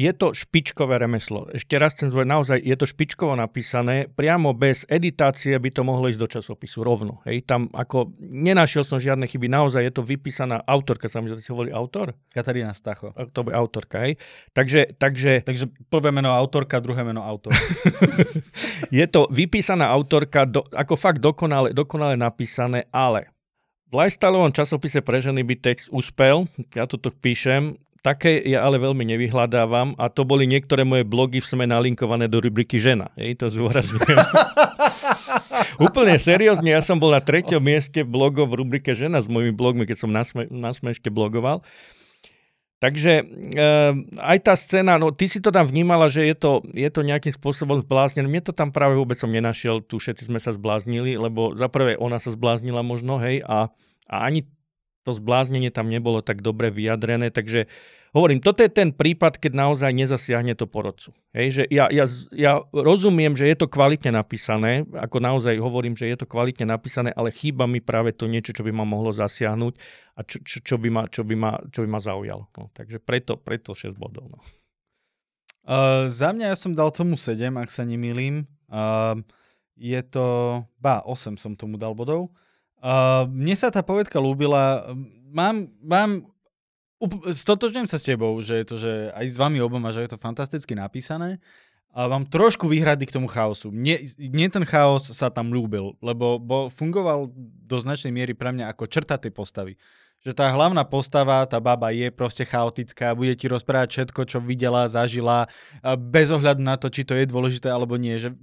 je to špičkové remeslo. Ešte raz chcem zvoliť, naozaj je to špičkovo napísané, priamo bez editácie by to mohlo ísť do časopisu rovno. Hej, tam ako nenašiel som žiadne chyby, naozaj je to vypísaná autorka, sa mi si hovorí autor? Katarína Stacho. To by autorka, hej. Takže, takže... takže prvé meno autorka, druhé meno autor. (laughs) (laughs) je to vypísaná autorka, do, ako fakt dokonale, dokonale napísané, ale v lifestyleovom časopise pre ženy by text uspel, ja to píšem, Také ja ale veľmi nevyhľadávam a to boli niektoré moje blogy v sme nalinkované do rubriky žena. Hej, to zúrazňujem. (laughs) Úplne seriózne, ja som bol na treťom mieste blogov v rubrike žena s mojimi blogmi, keď som na, sme, na blogoval. Takže e, aj tá scéna, no ty si to tam vnímala, že je to, je to nejakým spôsobom zbláznené. Mne to tam práve vôbec som nenašiel, tu všetci sme sa zbláznili, lebo za prvé ona sa zbláznila možno, hej, a, a ani to zbláznenie tam nebolo tak dobre vyjadrené, takže hovorím, toto je ten prípad, keď naozaj nezasiahne to porodcu. Hej, že ja, ja, ja rozumiem, že je to kvalitne napísané, ako naozaj hovorím, že je to kvalitne napísané, ale chýba mi práve to niečo, čo by ma mohlo zasiahnuť a čo, čo, čo, by, ma, čo, by, ma, čo by ma zaujalo. No, takže preto, preto 6 bodov. No. Uh, za mňa ja som dal tomu 7, ak sa nemýlim. Uh, je to, ba, 8 som tomu dal bodov. Uh, mne sa tá povedka ľúbila. Mám, mám stotožňujem sa s tebou, že je to, že aj s vami oboma, že je to fantasticky napísané. A mám trošku výhrady k tomu chaosu. Mne, mne ten chaos sa tam ľúbil, lebo bo fungoval do značnej miery pre mňa ako črta tej postavy. Že tá hlavná postava, tá baba je proste chaotická, bude ti rozprávať všetko, čo videla, zažila, bez ohľadu na to, či to je dôležité alebo nie. Že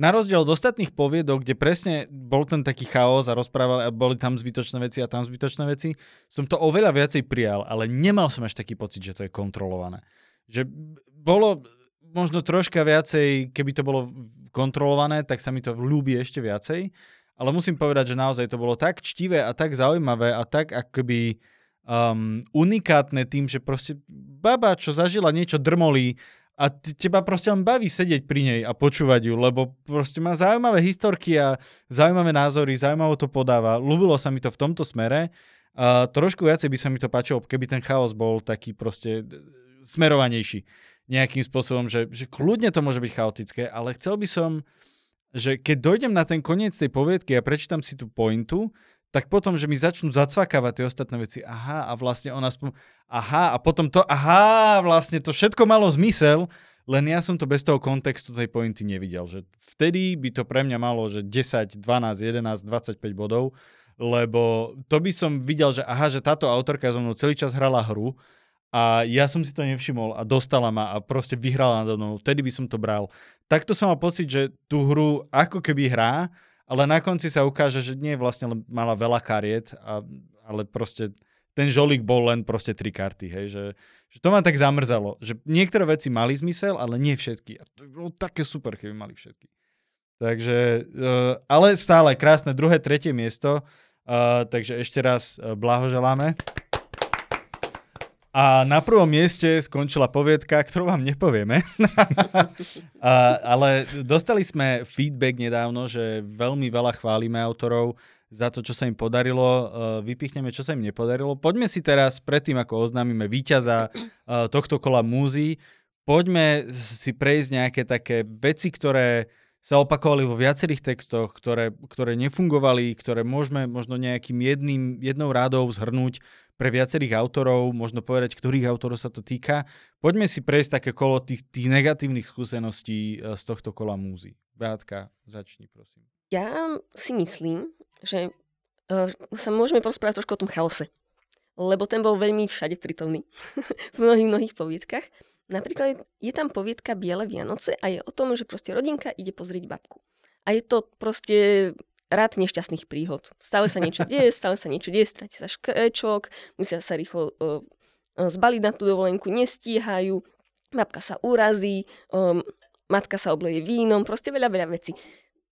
na rozdiel od ostatných poviedok, kde presne bol ten taký chaos a rozprával, a boli tam zbytočné veci a tam zbytočné veci, som to oveľa viacej prijal, ale nemal som až taký pocit, že to je kontrolované. Že bolo možno troška viacej, keby to bolo kontrolované, tak sa mi to ľúbi ešte viacej, ale musím povedať, že naozaj to bolo tak čtivé a tak zaujímavé a tak akoby um, unikátne tým, že proste baba, čo zažila niečo drmolí, a teba proste len baví sedieť pri nej a počúvať ju, lebo proste má zaujímavé historky a zaujímavé názory, zaujímavo to podáva. Ľúbilo sa mi to v tomto smere. A trošku viacej by sa mi to páčilo, keby ten chaos bol taký proste smerovanejší nejakým spôsobom, že, že kľudne to môže byť chaotické, ale chcel by som, že keď dojdem na ten koniec tej poviedky a prečítam si tú pointu, tak potom, že mi začnú zacvakávať tie ostatné veci. Aha, a vlastne on aspoň... Aha, a potom to... Aha, vlastne to všetko malo zmysel, len ja som to bez toho kontextu tej pointy nevidel. Že vtedy by to pre mňa malo, že 10, 12, 11, 25 bodov, lebo to by som videl, že aha, že táto autorka so mnou celý čas hrala hru a ja som si to nevšimol a dostala ma a proste vyhrala nado mnou. Vtedy by som to bral. Takto som mal pocit, že tú hru ako keby hrá, ale na konci sa ukáže, že nie vlastne mala veľa kariet, a, ale proste ten žolík bol len proste tri karty, hej, že, že to ma tak zamrzalo, že niektoré veci mali zmysel, ale nie všetky. A to bolo také super, keby mali všetky. Takže, uh, ale stále krásne druhé, tretie miesto, uh, takže ešte raz uh, blahoželáme. A na prvom mieste skončila poviedka, ktorú vám nepovieme. (laughs) a, ale dostali sme feedback nedávno, že veľmi veľa chválime autorov za to, čo sa im podarilo. E, vypichneme, čo sa im nepodarilo. Poďme si teraz, predtým ako oznámime víťaza e, tohto kola múzy, poďme si prejsť nejaké také veci, ktoré sa opakovali vo viacerých textoch, ktoré, ktoré nefungovali, ktoré môžeme možno nejakým jedným, jednou rádou zhrnúť pre viacerých autorov, možno povedať, ktorých autorov sa to týka. Poďme si prejsť také kolo tých, tých negatívnych skúseností e, z tohto kola múzy. Beatka, začni prosím. Ja si myslím, že uh, sa môžeme porozprávať trošku o tom chaose. Lebo ten bol veľmi všade prítomný. (laughs) v mnohých, mnohých poviedkach. Napríklad je tam poviedka Biele Vianoce a je o tom, že proste rodinka ide pozrieť babku. A je to proste rád nešťastných príhod. Stále sa niečo deje, (laughs) stále sa niečo deje, stratí sa škrečok, musia sa rýchlo uh, zbaliť na tú dovolenku, nestíhajú, babka sa urazí, um, matka sa obleje vínom, proste veľa, veľa vecí.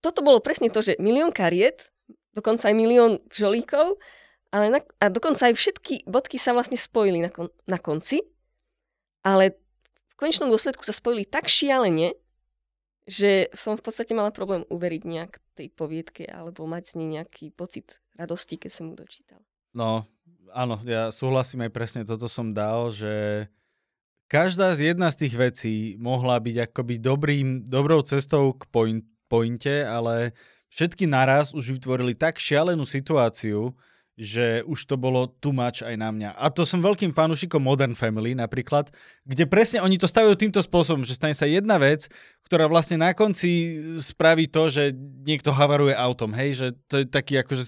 Toto bolo presne to, že milión kariet, dokonca aj milión žolíkov, ale na, a dokonca aj všetky bodky sa vlastne spojili na, kon, na konci, ale konečnom dôsledku sa spojili tak šialene, že som v podstate mala problém uveriť nejak tej poviedke alebo mať z nej nejaký pocit radosti, keď som mu dočítala. No, áno, ja súhlasím aj presne toto som dal, že každá z jedna z tých vecí mohla byť akoby dobrým, dobrou cestou k point, pointe, ale všetky naraz už vytvorili tak šialenú situáciu, že už to bolo too much aj na mňa. A to som veľkým fanúšikom Modern Family napríklad, kde presne oni to stavujú týmto spôsobom, že stane sa jedna vec, ktorá vlastne na konci spraví to, že niekto havaruje autom, hej, že to je taký akože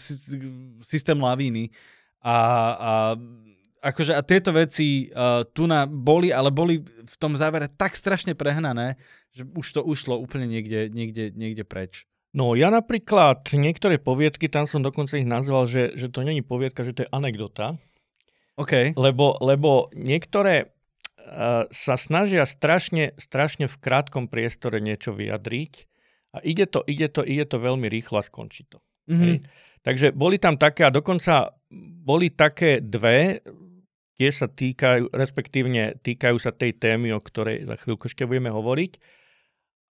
systém lavíny. A, a akože a tieto veci uh, tu na boli, ale boli v tom závere tak strašne prehnané, že už to ušlo úplne niekde, niekde, niekde preč. No ja napríklad niektoré poviedky, tam som dokonca ich nazval, že, že to není poviedka, že to je anekdota. OK. Lebo, lebo niektoré uh, sa snažia strašne, strašne v krátkom priestore niečo vyjadriť a ide to, ide to, ide to veľmi rýchlo a skončí to. Mm-hmm. Hej. Takže boli tam také, a dokonca boli také dve, tiež sa týkajú, respektívne týkajú sa tej témy, o ktorej za chvíľku ešte budeme hovoriť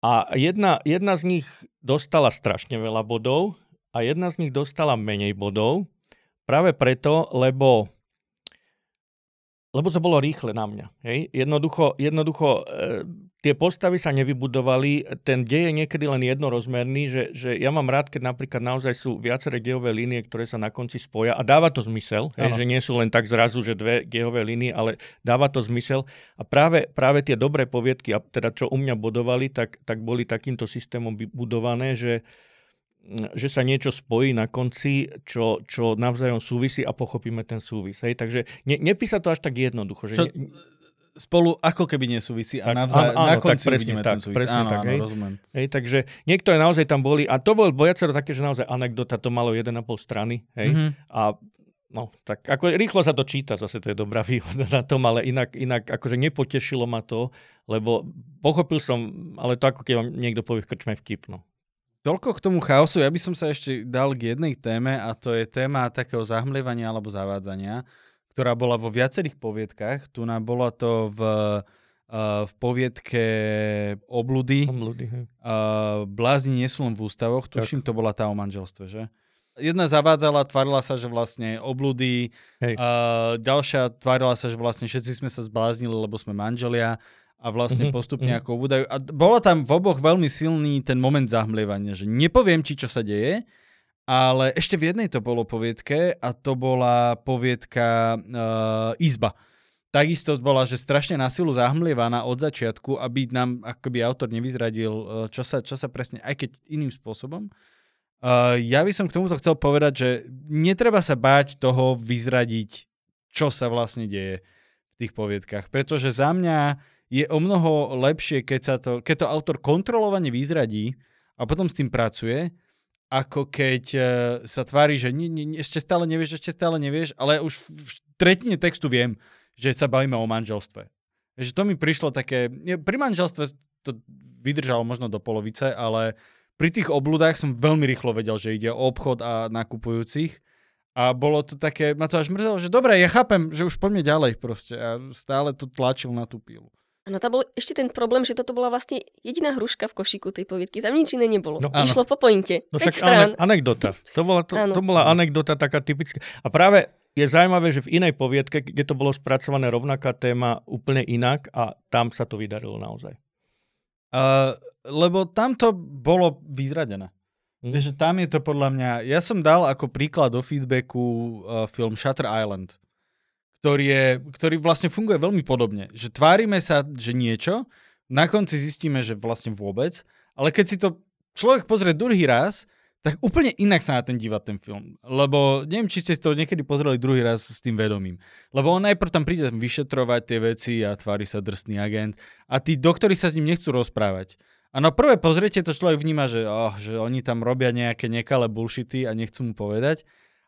a jedna, jedna z nich dostala strašne veľa bodov a jedna z nich dostala menej bodov. Práve preto, lebo lebo to bolo rýchle na mňa. Hej? Jednoducho, jednoducho e, tie postavy sa nevybudovali, ten dej je niekedy len jednorozmerný, že, že ja mám rád, keď napríklad naozaj sú viaceré dejové línie, ktoré sa na konci spoja a dáva to zmysel, hej? že nie sú len tak zrazu, že dve dejové línie, ale dáva to zmysel. A práve, práve tie dobré poviedky, a teda čo u mňa bodovali, tak, tak boli takýmto systémom budované, že, že sa niečo spojí na konci, čo, čo navzájom súvisí a pochopíme ten súvis. Hej? Takže ne, nepísa to až tak jednoducho. Že čo, ne, spolu ako keby nesúvisí a navzájom, áno, na konci tak, presne tak, ten súvis. Presne áno, tak, áno, hej. rozumiem. Hej, takže niektoré naozaj tam boli, a to bol viacero také, že naozaj anekdota, to malo 1,5 strany. Hej? Mm-hmm. A No, tak ako rýchlo sa to číta, zase to je dobrá výhoda na tom, ale inak, inak akože nepotešilo ma to, lebo pochopil som, ale to ako keď vám niekto povie v krčme vtip, no. Toľko k tomu chaosu. Ja by som sa ešte dal k jednej téme a to je téma takého zahmlievania alebo zavádzania, ktorá bola vo viacerých poviedkach. Tu nám bola to v, uh, v poviedke Obludy. Obludy uh, Blázni nie sú len v ústavoch. Tuším, tak. to bola tá o manželstve, že? Jedna zavádzala, tvárila sa, že vlastne oblúdy, uh, ďalšia tvárila sa, že vlastne všetci sme sa zbláznili, lebo sme manželia a vlastne mm-hmm. postupne mm-hmm. ako udajú. A bolo tam v oboch veľmi silný ten moment zahmlievania, že nepoviem ti, čo sa deje, ale ešte v jednej to bolo poviedke a to bola poviedka uh, Izba. Takisto bola, že strašne na silu zahmlievaná od začiatku, aby nám akoby autor nevyzradil, uh, čo sa, čo sa presne, aj keď iným spôsobom. Uh, ja by som k tomuto chcel povedať, že netreba sa báť toho vyzradiť, čo sa vlastne deje v tých poviedkach, pretože za mňa je o mnoho lepšie, keď, sa to, keď to autor kontrolovane vyzradí a potom s tým pracuje, ako keď uh, sa tvári, že nie, nie, ešte stále nevieš, ešte stále nevieš, ale už v tretine textu viem, že sa bavíme o manželstve. Že to mi prišlo také, pri manželstve to vydržalo možno do polovice, ale pri tých obludách som veľmi rýchlo vedel, že ide o obchod a nakupujúcich. A bolo to také, ma to až mrzelo, že dobre, ja chápem, že už poďme ďalej proste. A stále to tlačil na tú pílu. No to bol ešte ten problém, že toto bola vlastne jediná hruška v košíku tej poviedky. Tam nič iné nebolo. No, Išlo po pointe. No však strán. anekdota. To bola, to, to bola anekdota taká typická. A práve je zaujímavé, že v inej poviedke, kde to bolo spracované rovnaká téma úplne inak a tam sa to vydarilo naozaj. Uh, lebo tam to bolo vyzradené. Mm. Vieš, tam je to podľa mňa... Ja som dal ako príklad do feedbacku uh, film Shutter Island ktorý, je, ktorý vlastne funguje veľmi podobne. Že tvárime sa, že niečo, na konci zistíme, že vlastne vôbec, ale keď si to človek pozrie druhý raz, tak úplne inak sa na ten díva ten film. Lebo neviem, či ste si to niekedy pozreli druhý raz s tým vedomím. Lebo on najprv tam príde vyšetrovať tie veci a tvári sa drsný agent a tí doktori sa s ním nechcú rozprávať. A na prvé pozriete to človek vníma, že, oh, že oni tam robia nejaké nekalé bullshity a nechcú mu povedať.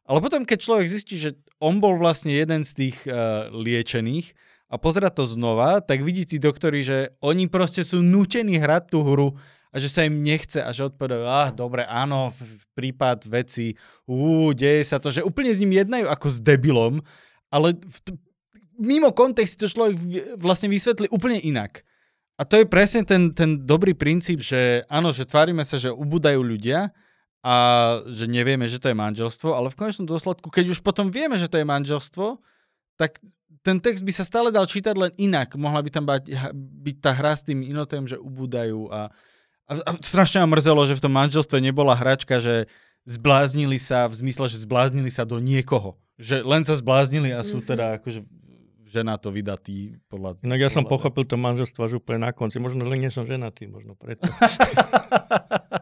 Ale potom, keď človek zistí, že on bol vlastne jeden z tých uh, liečených a pozera to znova, tak vidí tí doktori, že oni proste sú nutení hrať tú hru a že sa im nechce a že odpovedajú, ah, dobre, áno, prípad veci, ú, deje sa to, že úplne s ním jednajú ako s debilom, ale v t- mimo kontext to človek vlastne vysvetlí úplne inak. A to je presne ten, ten dobrý princíp, že áno, že tvárime sa, že ubúdajú ľudia a že nevieme, že to je manželstvo, ale v konečnom dôsledku, keď už potom vieme, že to je manželstvo, tak ten text by sa stále dal čítať len inak. Mohla by tam byť, byť tá hra s tým inotem, že ubúdajú a, a, a strašne ma mrzelo, že v tom manželstve nebola hračka, že zbláznili sa v zmysle, že zbláznili sa do niekoho. Že len sa zbláznili a sú teda akože ženato vydatý. Podľa, Inak ja podľa som pochopil to manželstvo až úplne na konci. Možno len nie som ženatý, možno preto. (laughs)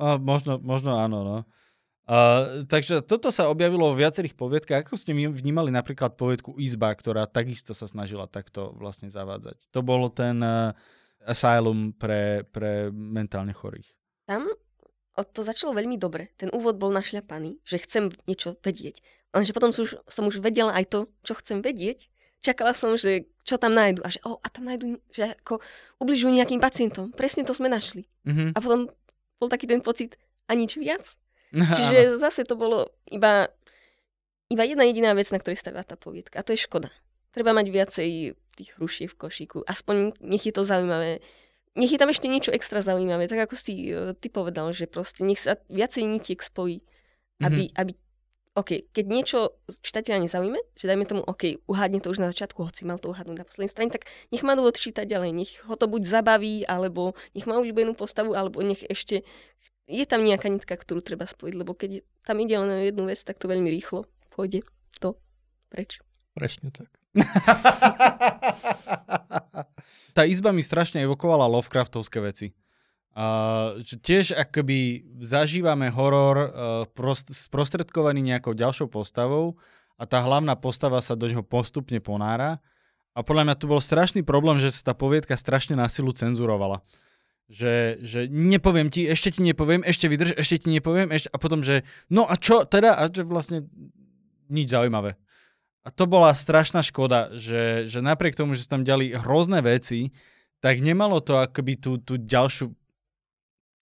a, možno, možno áno, no. Uh, takže toto sa objavilo vo viacerých poviedkach. Ako ste vnímali napríklad poviedku Izba, ktorá takisto sa snažila takto vlastne zavádzať? To bolo ten uh, asylum pre, pre mentálne chorých. Tam to začalo veľmi dobre. Ten úvod bol našľapaný, že chcem niečo vedieť. Lenže potom som už, som už vedela aj to, čo chcem vedieť. Čakala som, že čo tam nájdu. A že oh, a tam nájdu, že ako ubližujú nejakým pacientom. Presne to sme našli. Mm-hmm. A potom bol taký ten pocit a nič viac. (laughs) Čiže zase to bolo iba, iba jedna jediná vec, na ktorej stavia tá poviedka. A to je škoda. Treba mať viacej tých hrušie v košíku. Aspoň nech je to zaujímavé. Nech je tam ešte niečo extra zaujímavé. Tak ako si uh, ty povedal, že proste nech sa viacej nitiek spojí. Aby, mm-hmm. aby OK, keď niečo čitateľa nezaujíme, že dajme tomu, OK, uhádne to už na začiatku, hoci mal to uhádnuť na poslednej strane, tak nech má dôvod čítať ďalej, nech ho to buď zabaví, alebo nech má obľúbenú postavu, alebo nech ešte je tam nejaká nitka, ktorú treba spojiť, lebo keď tam ide len o jednu vec, tak to veľmi rýchlo pôjde to preč. Presne tak. (laughs) Tá izba mi strašne evokovala Lovecraftovské veci. Uh, tiež akoby zažívame horor uh, prost, sprostredkovaný nejakou ďalšou postavou a tá hlavná postava sa do neho postupne ponára. A podľa mňa tu bol strašný problém, že sa tá poviedka strašne na silu cenzurovala. Že, že nepoviem ti, ešte ti nepoviem, ešte vydrž, ešte ti nepoviem, ešte, a potom, že no a čo teda? A že vlastne nič zaujímavé. A to bola strašná škoda, že, že napriek tomu, že sa tam ďali hrozné veci, tak nemalo to akoby tú, tú ďalšiu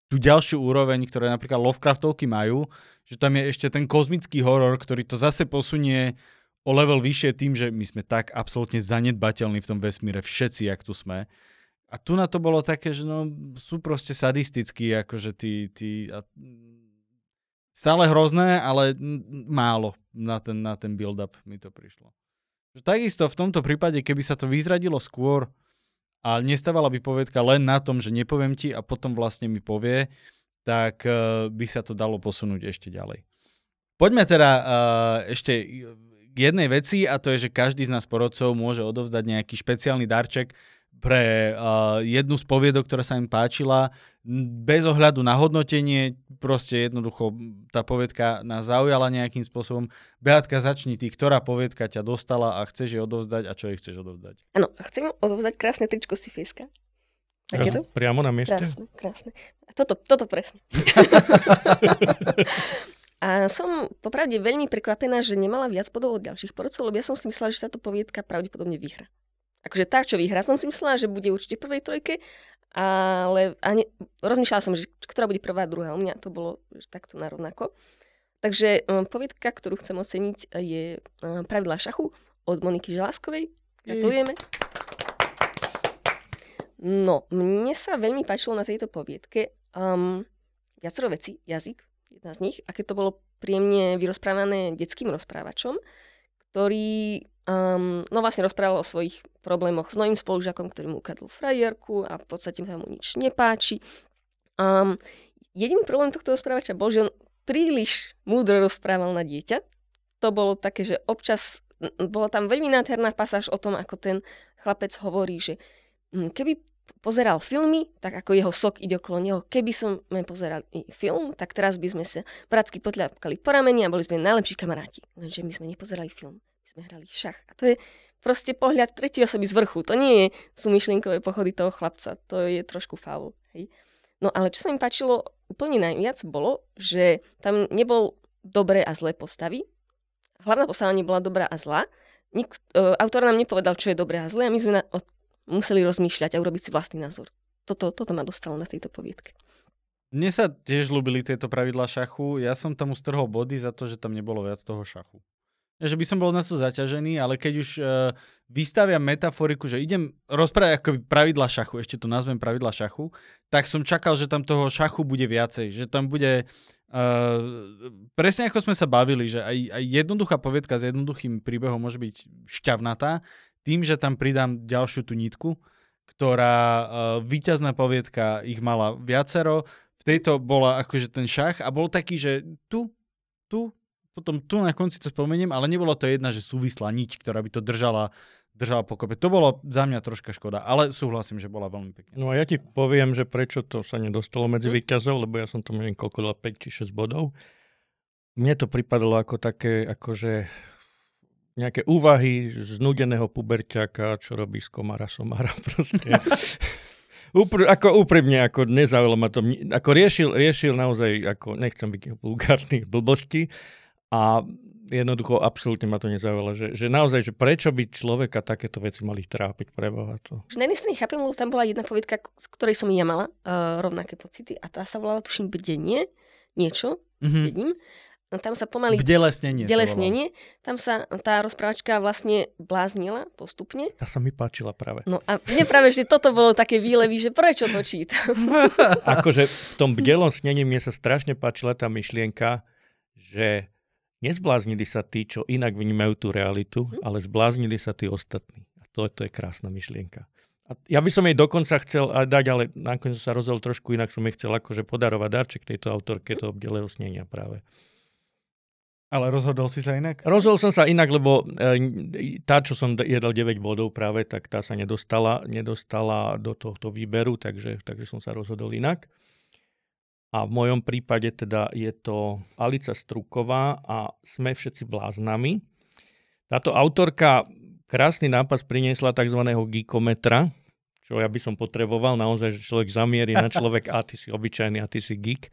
tú ďalšiu úroveň, ktoré napríklad Lovecraftovky majú, že tam je ešte ten kozmický horor, ktorý to zase posunie o level vyššie tým, že my sme tak absolútne zanedbateľní v tom vesmíre, všetci, jak tu sme. A tu na to bolo také, že no, sú proste sadistickí, akože tí, tí a, stále hrozné, ale málo na ten, na ten build-up mi to prišlo. Takisto v tomto prípade, keby sa to vyzradilo skôr a nestávala by povedka len na tom, že nepoviem ti a potom vlastne mi povie, tak uh, by sa to dalo posunúť ešte ďalej. Poďme teda uh, ešte k jednej veci a to je, že každý z nás porodcov môže odovzdať nejaký špeciálny darček pre uh, jednu z poviedok, ktorá sa im páčila, bez ohľadu na hodnotenie, proste jednoducho tá poviedka nás zaujala nejakým spôsobom. Beatka, začni ty, ktorá poviedka ťa dostala a chceš jej odovzdať a čo jej chceš odovzdať? Áno, chcem odovzdať krásne tričko si Fiska. Tak je to? Priamo na mieste? Krásne, krásne. A toto, toto presne. (laughs) A som popravde veľmi prekvapená, že nemala viac bodov od ďalších porodcov, lebo ja som si myslela, že táto poviedka pravdepodobne vyhra akože tá, čo vyhrá, som si myslela, že bude určite prvej trojke, ale ani, rozmýšľala som, že ktorá bude prvá a druhá. U mňa to bolo takto narovnako. Takže um, poviedka, ktorú chcem oceniť, je um, Pravidlá šachu od Moniky Želáskovej. Gratulujeme. No, mne sa veľmi páčilo na tejto poviedke um, viacero veci, jazyk, jedna z nich, aké to bolo príjemne vyrozprávané detským rozprávačom, ktorý Um, no vlastne rozprával o svojich problémoch s novým spolužiakom, ktorý mu ukradol frajerku a v podstate sa mu nič nepáči. Um, jediný problém tohto rozprávača bol, že on príliš múdro rozprával na dieťa. To bolo také, že občas bola tam veľmi nádherná pasáž o tom, ako ten chlapec hovorí, že keby pozeral filmy, tak ako jeho sok ide okolo neho. Keby som pozeral film, tak teraz by sme sa bratsky potľapkali po rameni a boli sme najlepší kamaráti. Lenže my sme nepozerali film sme hrali šach. A to je proste pohľad tretej osoby z vrchu. To nie sú myšlienkové pochody toho chlapca. To je trošku faul. Hej. No ale čo sa mi páčilo úplne najviac bolo, že tam nebol dobré a zlé postavy. Hlavná postava nebola dobrá a zlá. Nik, uh, autor nám nepovedal, čo je dobré a zlé a my sme na, o, museli rozmýšľať a urobiť si vlastný názor. Toto, toto ma dostalo na tejto poviedke. Mne sa tiež ľúbili tieto pravidlá šachu. Ja som tam ustrhol body za to, že tam nebolo viac toho šachu že by som bol na to zaťažený, ale keď už uh, vystaviam metaforiku, že idem rozprávať akoby pravidla šachu, ešte to nazvem pravidla šachu, tak som čakal, že tam toho šachu bude viacej, že tam bude uh, presne ako sme sa bavili, že aj, aj jednoduchá poviedka s jednoduchým príbehom môže byť šťavnatá, tým, že tam pridám ďalšiu tú nitku, ktorá uh, víťazná poviedka ich mala viacero, v tejto bola akože ten šach a bol taký, že tu, tu, potom tu na konci to spomeniem, ale nebolo to jedna, že súvislá nič, ktorá by to držala držala pokope. To bolo za mňa troška škoda, ale súhlasím, že bola veľmi pekná. No a ja ti poviem, že prečo to sa nedostalo medzi výťazov, lebo ja som to neviem koľko dal 5 či 6 bodov. Mne to pripadalo ako také, akože nejaké úvahy znudeného puberťaka, čo robí z komara somára (laughs) proste. Upr- ako úprimne, ako nezaujalo ma to. Ako riešil, riešil naozaj, ako nechcem byť vulgárny blbosti, a jednoducho absolútne ma to nezaujalo, že, že naozaj, že prečo by človeka takéto veci mali trápiť pre Boha to. Na jednej strane chápem, lebo tam bola jedna povedka, z ktorej som ja mala uh, rovnaké pocity a tá sa volala, tuším, bdenie, niečo, mm-hmm. bdením. No, tam sa pomaly... Bdelesnenie. Bdelesnenie. Tam sa tá rozprávačka vlastne bláznila postupne. Tá sa mi páčila práve. No a mne práve, že toto bolo také výlevy, že prečo to čítam. akože v tom bdelom snení mne sa strašne páčila tá myšlienka, že Nezbláznili sa tí, čo inak vnímajú tú realitu, mm. ale zbláznili sa tí ostatní. A to, to je krásna myšlienka. A ja by som jej dokonca chcel dať, ale nakoniec sa rozhodol trošku inak, som jej chcel akože podarovať darček tejto autorke toho bdelého snenia práve. Ale rozhodol si sa inak? Rozhodol som sa inak, lebo e, tá, čo som jedal 9 bodov práve, tak tá sa nedostala, nedostala do tohto výberu, takže, takže som sa rozhodol inak. A v mojom prípade teda je to Alica Struková a Sme všetci bláznami. Táto autorka krásny nápas priniesla tzv. geekometra, čo ja by som potreboval, naozaj, že človek zamierí na človek a ty si obyčajný a ty si geek.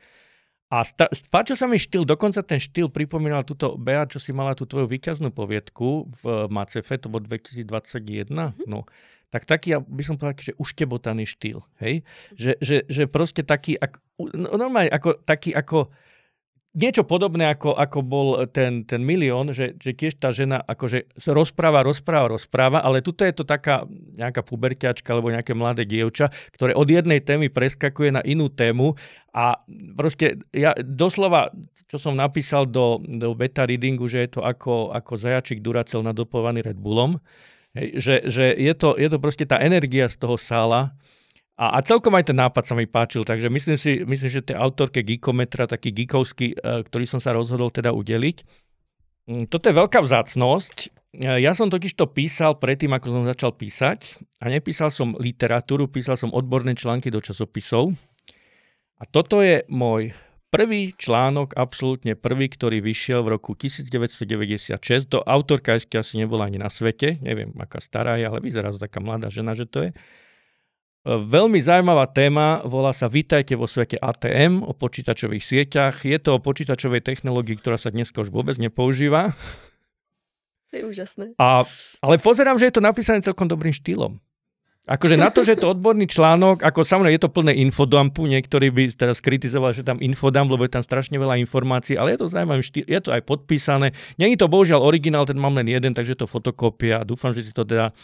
A sta- páčil sa mi štýl, dokonca ten štýl pripomínal túto Bea, čo si mala tú tvoju výťaznú poviedku v Macefe, to bol 2021. Mm-hmm. No, tak taký, ja by som povedal, že uštebotaný štýl, hej? Že, že, že proste taký, ako, no, normálne, ako, taký ako, niečo podobné, ako, ako bol ten, ten milión, že, že tiež tá žena akože rozpráva, rozpráva, rozpráva, ale tuto je to taká nejaká puberťačka alebo nejaké mladé dievča, ktoré od jednej témy preskakuje na inú tému a proste ja doslova, čo som napísal do, do beta readingu, že je to ako, ako zajačik Duracel nadopovaný Red Bullom, Hej, že že je, to, je to proste tá energia z toho sála a, a celkom aj ten nápad sa mi páčil, takže myslím si, myslím, že tej autorke Geekometra, taký geekovský, e, ktorý som sa rozhodol teda udeliť. Mm, toto je veľká vzácnosť. E, ja som totiž to písal predtým, ako som začal písať a nepísal som literatúru, písal som odborné články do časopisov. A toto je môj Prvý článok, absolútne prvý, ktorý vyšiel v roku 1996, to autorka ešte asi nebola ani na svete, neviem aká stará je, ale vyzerá to taká mladá žena, že to je. E, veľmi zaujímavá téma, volá sa Vítajte vo svete ATM o počítačových sieťach. Je to o počítačovej technológii, ktorá sa dnes už vôbec nepoužíva. To je úžasné. A, ale pozerám, že je to napísané celkom dobrým štýlom. Akože na to, že je to odborný článok, ako samozrejme je to plné infodumpu, niektorí by teraz kritizovali, že tam infodump, lebo je tam strašne veľa informácií, ale je to zaujímavé, je to aj podpísané. Není to bohužiaľ originál, ten mám len jeden, takže je to fotokópia. Dúfam, že si to teda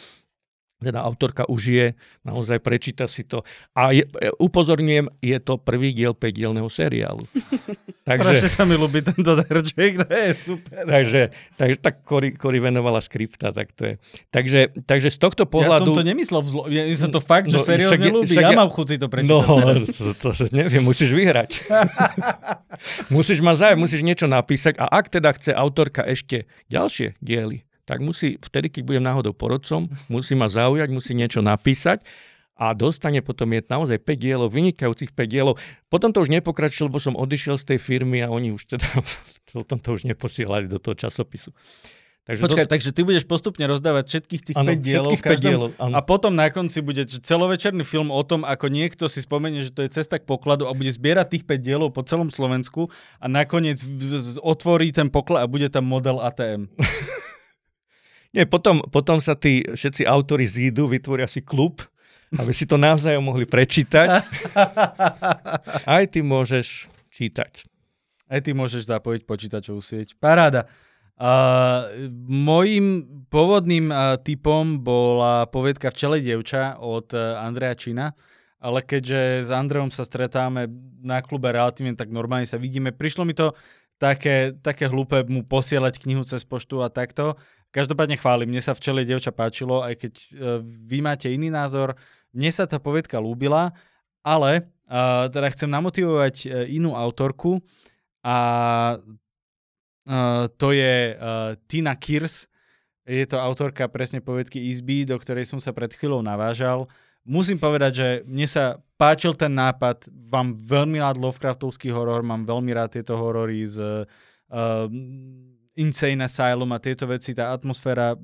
teda autorka užije, naozaj prečíta si to. A je, upozorňujem, je to prvý diel 5-dielného seriálu. (laughs) takže, Strašne sa mi ľúbi tento darček, to je super. Takže, takže tak Cory, Cory venovala skripta, tak to je. Takže, takže z tohto pohľadu... Ja som to nemyslel vzlo... Ja som to fakt, no, že seriózne ľúbi. Ja, ja mám chuť si to prečítať. No, to, to, neviem, musíš vyhrať. (laughs) musíš ma zájať, musíš niečo napísať a ak teda chce autorka ešte ďalšie diely, tak musí, vtedy, keď budem náhodou porodcom, musí ma zaujať, musí niečo napísať a dostane potom je naozaj 5 dielov, vynikajúcich 5 dielov. Potom to už nepokračilo, lebo som odišiel z tej firmy a oni už teda (laughs) potom to už neposielali do toho časopisu. Takže Počkaj, do... takže ty budeš postupne rozdávať všetkých tých ano, 5 dielov, všetkých 5 dielov a potom na konci bude celovečerný film o tom, ako niekto si spomenie, že to je cesta k pokladu a bude zbierať tých 5 dielov po celom Slovensku a nakoniec otvorí ten poklad a bude tam model ATM. (laughs) Nie, potom, potom sa tí všetci autori zídu, vytvoria si klub, aby si to navzájom mohli prečítať. (laughs) Aj ty môžeš čítať. Aj ty môžeš zapojiť počítačovú sieť. Paráda. Uh, mojím pôvodným uh, typom bola povedka Včele dievča od uh, Andreja Čina, ale keďže s Andreom sa stretáme na klube relatívne, tak normálne sa vidíme. Prišlo mi to také, také hlúpe mu posielať knihu cez poštu a takto. Každopádne chválim, mne sa Včele dievča páčilo, aj keď uh, vy máte iný názor. Mne sa tá povedka lúbila, ale uh, teda chcem namotivovať uh, inú autorku a Uh, to je uh, Tina Kirs. Je to autorka presne povedky Izby, do ktorej som sa pred chvíľou navážal. Musím povedať, že mne sa páčil ten nápad. Mám veľmi rád Lovecraftovský horor, mám veľmi rád tieto horory z uh, Insane Asylum a tieto veci. Tá atmosféra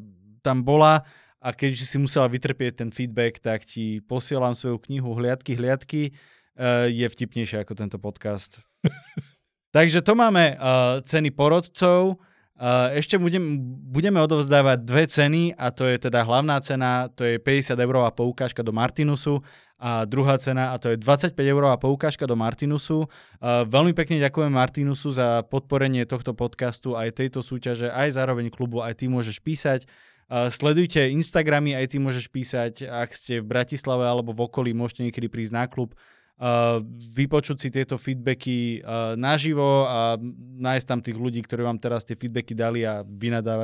tam bola a keď si musela vytrpieť ten feedback, tak ti posielam svoju knihu Hliadky, hliadky. Uh, je vtipnejšia ako tento podcast. (laughs) Takže to máme uh, ceny porodcov. Uh, ešte budem, budeme odovzdávať dve ceny a to je teda hlavná cena, to je 50 eurová poukážka do Martinusu a druhá cena a to je 25 eurová poukážka do Martinusu. Uh, veľmi pekne ďakujem Martinusu za podporenie tohto podcastu aj tejto súťaže, aj zároveň klubu, aj ty môžeš písať. Uh, sledujte Instagramy, aj ty môžeš písať, ak ste v Bratislave alebo v okolí, môžete niekedy prísť na klub vypočuť si tieto feedbacky uh, naživo a nájsť tam tých ľudí, ktorí vám teraz tie feedbacky dali a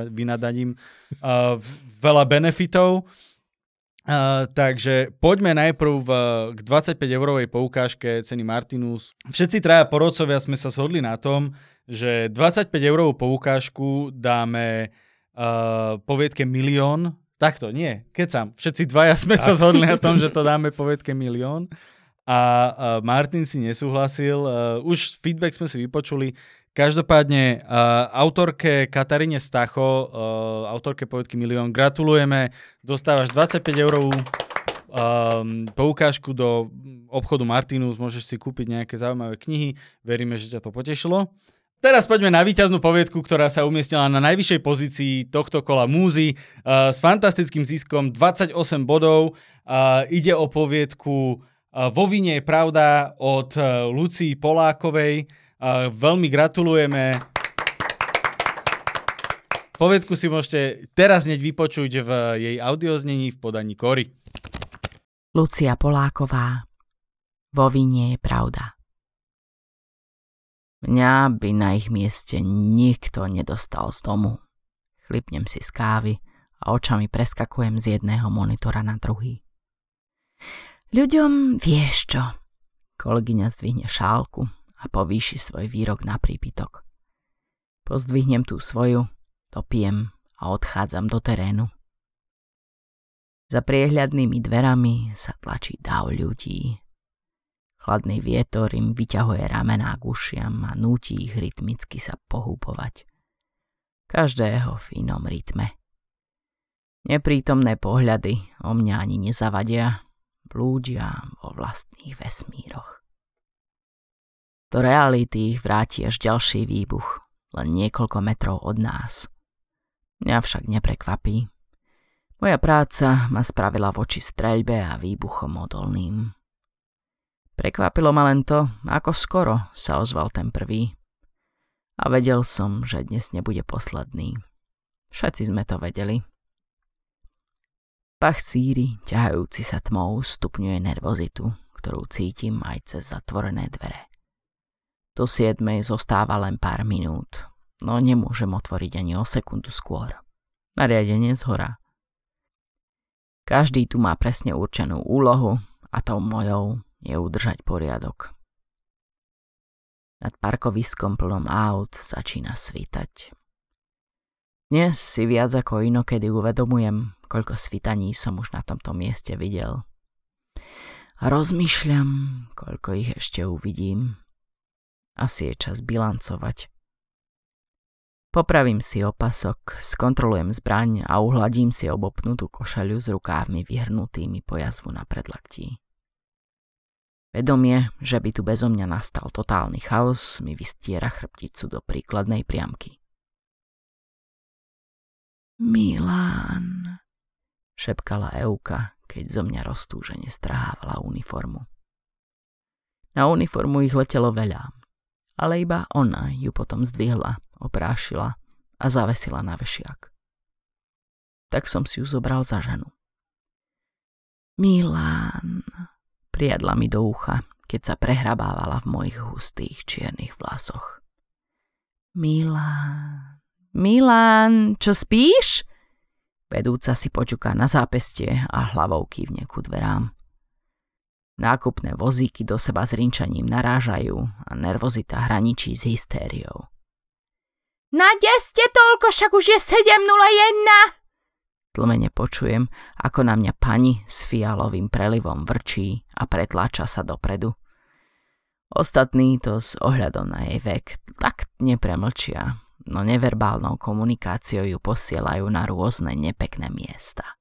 vynadaním uh, veľa benefitov. Uh, takže poďme najprv v, k 25-eurovej poukážke ceny Martinus. Všetci traja porodcovia sme sa shodli na tom, že 25-eurovú poukážku dáme uh, poviedke milión. Takto, nie, kecam. Všetci dvaja sme sa zhodli na tom, že to dáme poviedke milión a Martin si nesúhlasil. Už feedback sme si vypočuli. Každopádne autorke Kataríne Stacho, autorke povedky Milión, gratulujeme. Dostávaš 25 eurovú poukážku do obchodu Martinus, môžeš si kúpiť nejaké zaujímavé knihy. Veríme, že ťa to potešilo. Teraz poďme na víťaznú poviedku, ktorá sa umiestnila na najvyššej pozícii tohto kola Múzy s fantastickým ziskom 28 bodov. Ide o poviedku vo vine je pravda od e, Lucii Polákovej. Veľmi gratulujeme. Povedku si môžete teraz hneď vypočuť v jej audioznení v podaní Kory. Lucia Poláková. Vo vine je pravda. Mňa by na ich mieste nikto nedostal z domu. Chlipnem si z kávy a očami preskakujem z jedného monitora na druhý. Ľuďom vieš čo. Kolegyňa zdvihne šálku a povýši svoj výrok na prípitok. Pozdvihnem tú svoju, pijem a odchádzam do terénu. Za priehľadnými dverami sa tlačí dav ľudí. Chladný vietor im vyťahuje ramená k ušiam a núti ich rytmicky sa pohúpovať. Každého v inom rytme. Neprítomné pohľady o mňa ani nezavadia, blúdia vo vlastných vesmíroch. Do reality ich vráti až ďalší výbuch, len niekoľko metrov od nás. Mňa však neprekvapí. Moja práca ma spravila voči streľbe a výbuchom odolným. Prekvapilo ma len to, ako skoro sa ozval ten prvý. A vedel som, že dnes nebude posledný. Všetci sme to vedeli. Pach síry, ťahajúci sa tmou, stupňuje nervozitu, ktorú cítim aj cez zatvorené dvere. Do siedmej zostáva len pár minút, no nemôžem otvoriť ani o sekundu skôr. Nariadenie z hora. Každý tu má presne určenú úlohu a tou mojou je udržať poriadok. Nad parkoviskom plnom aut začína svítať. Dnes si viac ako inokedy uvedomujem, koľko svitaní som už na tomto mieste videl. Rozmýšľam, koľko ich ešte uvidím. Asi je čas bilancovať. Popravím si opasok, skontrolujem zbraň a uhladím si obopnutú košaľu s rukávmi vyhrnutými po jazvu na predlaktí. Vedomie, že by tu bezo mňa nastal totálny chaos, mi vystiera chrbticu do príkladnej priamky. Milan, šepkala Euka, keď zo mňa roztúžene strhávala uniformu. Na uniformu ich letelo veľa, ale iba ona ju potom zdvihla, oprášila a zavesila na vešiak. Tak som si ju zobral za ženu. Milán, priadla mi do ucha, keď sa prehrabávala v mojich hustých čiernych vlasoch. Milán, Milán, čo spíš? Vedúca si počuká na zápestie a hlavou kývne ku dverám. Nákupné vozíky do seba s rinčaním narážajú a nervozita hraničí s hystériou. Na ste toľko, však už je 7.01! Tlmene počujem, ako na mňa pani s fialovým prelivom vrčí a pretláča sa dopredu. Ostatní to s ohľadom na jej vek tak nepremlčia, no neverbálnou komunikáciou ju posielajú na rôzne nepekné miesta.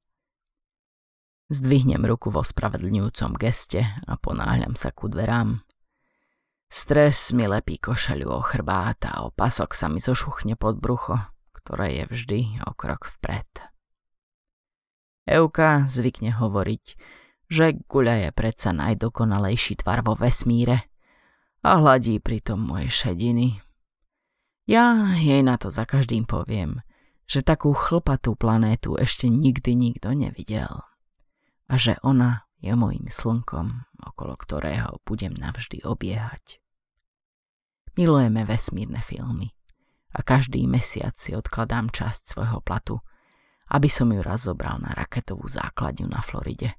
Zdvihnem ruku vo spravedlňujúcom geste a ponáhľam sa ku dverám. Stres mi lepí košelu o chrbát a o pasok sa mi zošuchne pod brucho, ktoré je vždy o krok vpred. Euka zvykne hovoriť, že guľa je predsa najdokonalejší tvar vo vesmíre a hladí pritom moje šediny. Ja jej na to za každým poviem, že takú chlpatú planétu ešte nikdy nikto nevidel a že ona je mojim slnkom, okolo ktorého budem navždy obiehať. Milujeme vesmírne filmy a každý mesiac si odkladám časť svojho platu – aby som ju raz zobral na raketovú základňu na Floride.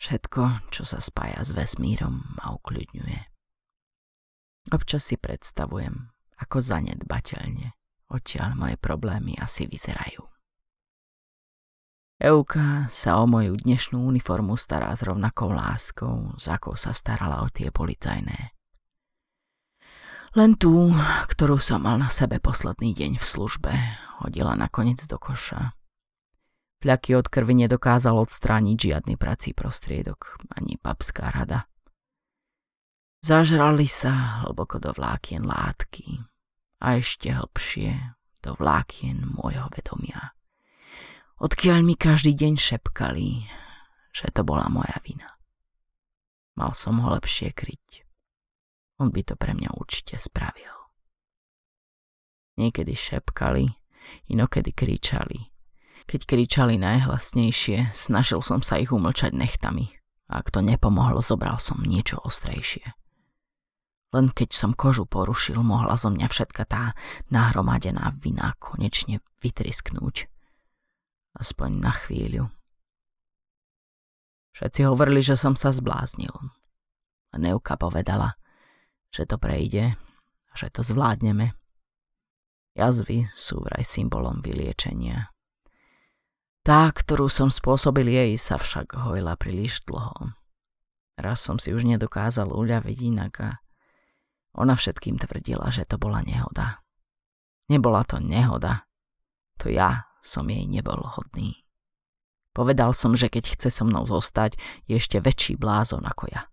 Všetko, čo sa spája s vesmírom, ma ukľudňuje. Občas si predstavujem, ako zanedbateľne odtiaľ moje problémy asi vyzerajú. Euka sa o moju dnešnú uniformu stará s rovnakou láskou, za akou sa starala o tie policajné. Len tú, ktorú som mal na sebe posledný deň v službe, hodila nakoniec do koša. Fľaky od krvi nedokázal odstrániť žiadny prací prostriedok, ani papská rada. Zažrali sa hlboko do vlákien látky a ešte hlbšie do vlákien môjho vedomia. Odkiaľ mi každý deň šepkali, že to bola moja vina. Mal som ho lepšie kryť. On by to pre mňa určite spravil. Niekedy šepkali, inokedy kričali. Keď kričali najhlasnejšie, snažil som sa ich umlčať nechtami. Ak to nepomohlo, zobral som niečo ostrejšie. Len keď som kožu porušil, mohla zo mňa všetka tá nahromadená vina konečne vytrisknúť. Aspoň na chvíľu. Všetci hovorili, že som sa zbláznil. A Neuka povedala – že to prejde a že to zvládneme. Jazvy sú vraj symbolom vyliečenia. Tá, ktorú som spôsobil jej, sa však hojila príliš dlho. Raz som si už nedokázal uľaviť inak a ona všetkým tvrdila, že to bola nehoda. Nebola to nehoda. To ja som jej nebol hodný. Povedal som, že keď chce so mnou zostať, je ešte väčší blázon ako ja.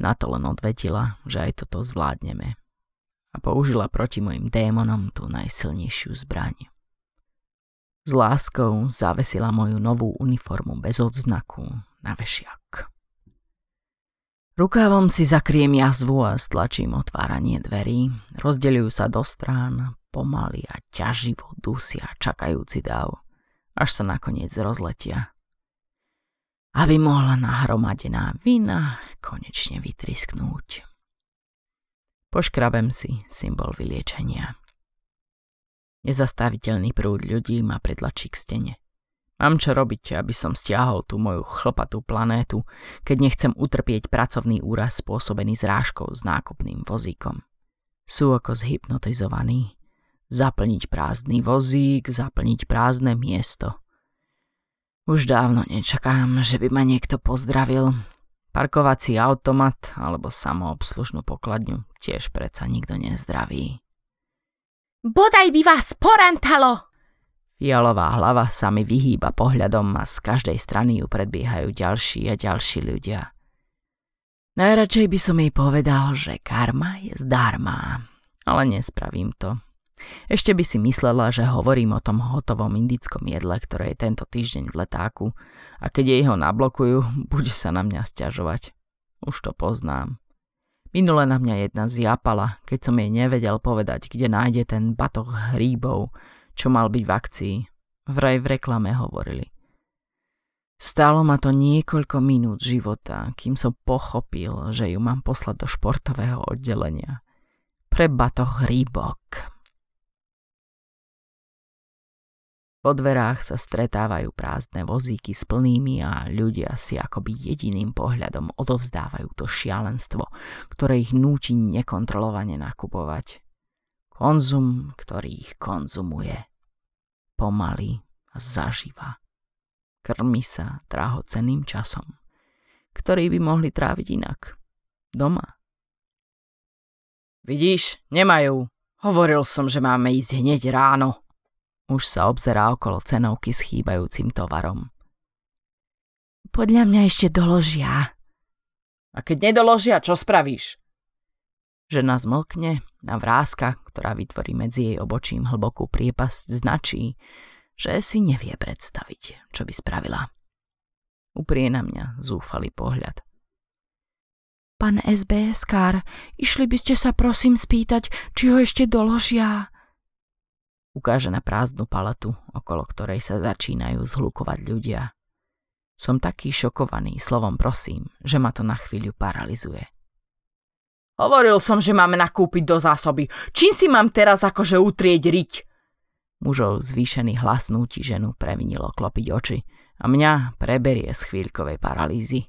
Na to len odvetila, že aj toto zvládneme a použila proti mojim démonom tú najsilnejšiu zbraň. S láskou zavesila moju novú uniformu bez odznaku na vešiak. Rukávom si zakriem jazvu a stlačím otváranie dverí. Rozdeľujú sa do strán, pomaly a ťaživo dusia čakajúci dav, až sa nakoniec rozletia aby mohla nahromadená vina konečne vytrisknúť. Poškrabem si symbol vyliečenia. Nezastaviteľný prúd ľudí ma pretlačí k stene. Mám čo robiť, aby som stiahol tú moju chlpatú planétu, keď nechcem utrpieť pracovný úraz spôsobený zrážkou s nákupným vozíkom. Sú ako zhypnotizovaní. Zaplniť prázdny vozík, zaplniť prázdne miesto – už dávno nečakám, že by ma niekto pozdravil. Parkovací automat alebo samoobslužnú pokladňu tiež predsa nikto nezdraví. Bodaj by vás porantalo! Fialová hlava sa mi vyhýba pohľadom a z každej strany ju predbiehajú ďalší a ďalší ľudia. Najradšej by som jej povedal, že karma je zdarma, ale nespravím to. Ešte by si myslela, že hovorím o tom hotovom indickom jedle, ktoré je tento týždeň v letáku a keď jej ho nablokujú, bude sa na mňa stiažovať. Už to poznám. Minule na mňa jedna zjapala, keď som jej nevedel povedať, kde nájde ten batoh hríbov, čo mal byť v akcii. Vraj v reklame hovorili. Stálo ma to niekoľko minút života, kým som pochopil, že ju mám poslať do športového oddelenia. Pre batoh hríbok. Po dverách sa stretávajú prázdne vozíky s plnými a ľudia si akoby jediným pohľadom odovzdávajú to šialenstvo, ktoré ich núti nekontrolovane nakupovať. Konzum, ktorý ich konzumuje. Pomaly a zaživa. Krmi sa drahocenným časom, ktorý by mohli tráviť inak. Doma. Vidíš, nemajú. Hovoril som, že máme ísť hneď ráno, už sa obzerá okolo cenovky s chýbajúcim tovarom. Podľa mňa ešte doložia. A keď nedoložia, čo spravíš? Žena zmlkne a vrázka, ktorá vytvorí medzi jej obočím hlbokú priepasť, značí, že si nevie predstaviť, čo by spravila. Uprie na mňa zúfalý pohľad. Pán SBS-kár, išli by ste sa prosím spýtať, či ho ešte doložia. Ukáže na prázdnu paletu, okolo ktorej sa začínajú zhlukovať ľudia. Som taký šokovaný slovom prosím, že ma to na chvíľu paralizuje. Hovoril som, že máme nakúpiť do zásoby. Čím si mám teraz akože utrieť riť? Mužov zvýšený hlas núti ženu previnilo klopiť oči a mňa preberie z chvíľkovej paralýzy.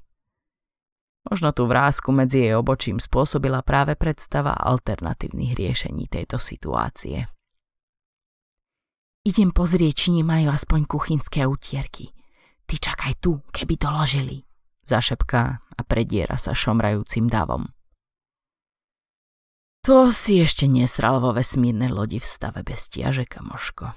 Možno tú vrázku medzi jej obočím spôsobila práve predstava alternatívnych riešení tejto situácie. Idem pozrieť, či nemajú aspoň kuchynské utierky. Ty čakaj tu, keby doložili. Zašepká a prediera sa šomrajúcim davom. To si ešte nesral vo vesmírnej lodi v stave bez stiaže, kamoško.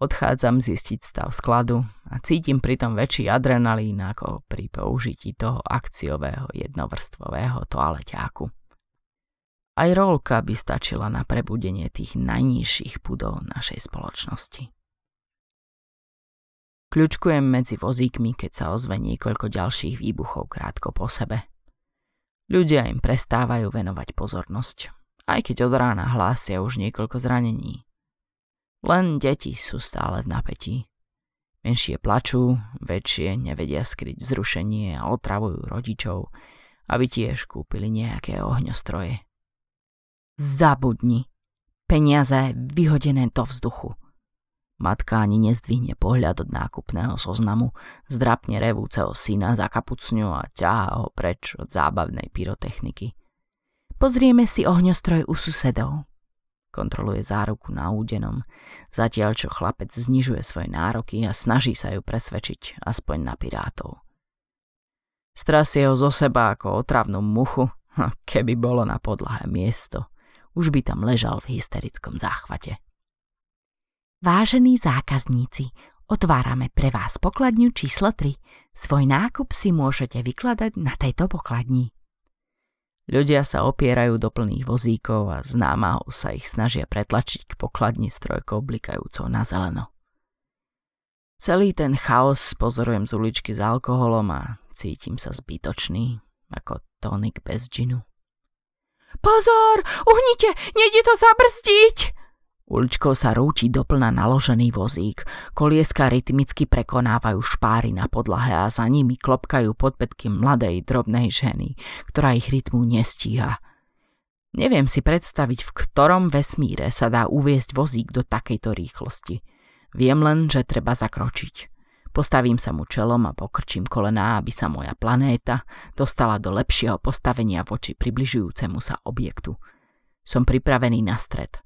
Odchádzam zistiť stav skladu a cítim pritom väčší adrenalín ako pri použití toho akciového jednovrstvového toaleťáku. Aj rolka by stačila na prebudenie tých najnižších pudov našej spoločnosti. Kľučkujem medzi vozíkmi, keď sa ozve niekoľko ďalších výbuchov krátko po sebe. Ľudia im prestávajú venovať pozornosť, aj keď od rána hlásia už niekoľko zranení. Len deti sú stále v napätí. Menšie plačú, väčšie nevedia skryť vzrušenie a otravujú rodičov, aby tiež kúpili nejaké ohňostroje. Zabudni. Peniaze vyhodené do vzduchu. Matka ani nezdvihne pohľad od nákupného zoznamu, zdrapne revúceho syna za kapucňu a ťahá ho preč od zábavnej pyrotechniky. Pozrieme si ohňostroj u susedov. Kontroluje záruku na údenom, zatiaľ čo chlapec znižuje svoje nároky a snaží sa ju presvedčiť aspoň na pirátov. Strasie ho zo seba ako otravnú muchu, (laughs) keby bolo na podlahe miesto – už by tam ležal v hysterickom záchvate. Vážení zákazníci, otvárame pre vás pokladňu číslo 3. Svoj nákup si môžete vykladať na tejto pokladni. Ľudia sa opierajú do plných vozíkov a s sa ich snažia pretlačiť k pokladni s trojkou blikajúcou na zeleno. Celý ten chaos pozorujem z uličky s alkoholom a cítim sa zbytočný, ako tonik bez džinu. Pozor, uhnite, nejde to zabrzdiť! Uličkou sa rúti doplna naložený vozík, kolieska rytmicky prekonávajú špáry na podlahe a za nimi klopkajú podpätky mladej, drobnej ženy, ktorá ich rytmu nestíha. Neviem si predstaviť, v ktorom vesmíre sa dá uviesť vozík do takejto rýchlosti. Viem len, že treba zakročiť. Postavím sa mu čelom a pokrčím kolená, aby sa moja planéta dostala do lepšieho postavenia voči približujúcemu sa objektu. Som pripravený na stred.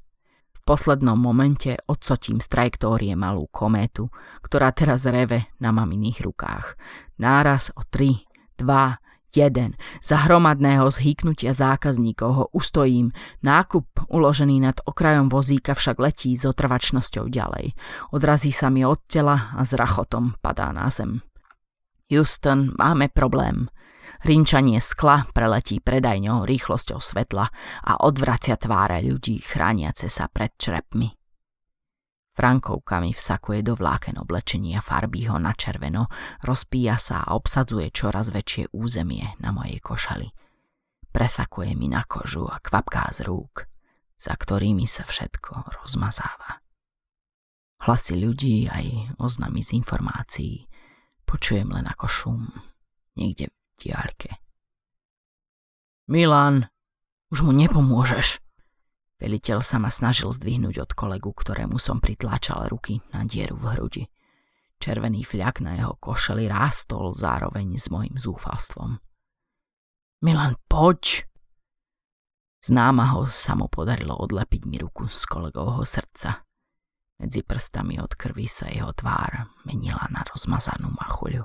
Poslednom momente odsotím z trajektórie malú kométu, ktorá teraz reve na maminých rukách. Náraz o 3, 2, jeden. Za hromadného zhýknutia zákazníkov ho ustojím. Nákup uložený nad okrajom vozíka však letí s otrvačnosťou ďalej. Odrazí sa mi od tela a s rachotom padá na zem. Houston, máme problém. Rinčanie skla preletí predajňou rýchlosťou svetla a odvracia tváre ľudí chrániace sa pred črepmi. Frankovkami vsakuje do vláken oblečenia, farbí ho na červeno, rozpíja sa a obsadzuje čoraz väčšie územie na mojej košali. presakuje mi na kožu a kvapká z rúk, za ktorými sa všetko rozmazáva. Hlasy ľudí aj oznamy z informácií počujem len ako šum, niekde v diaľke. Milan, už mu nepomôžeš. Veliteľ sa ma snažil zdvihnúť od kolegu, ktorému som pritláčal ruky na dieru v hrudi. Červený fľak na jeho košeli rástol zároveň s mojim zúfalstvom. Milan, poď! Z námaho sa mu podarilo odlepiť mi ruku z kolegovho srdca. Medzi prstami od krvi sa jeho tvár menila na rozmazanú machuľu.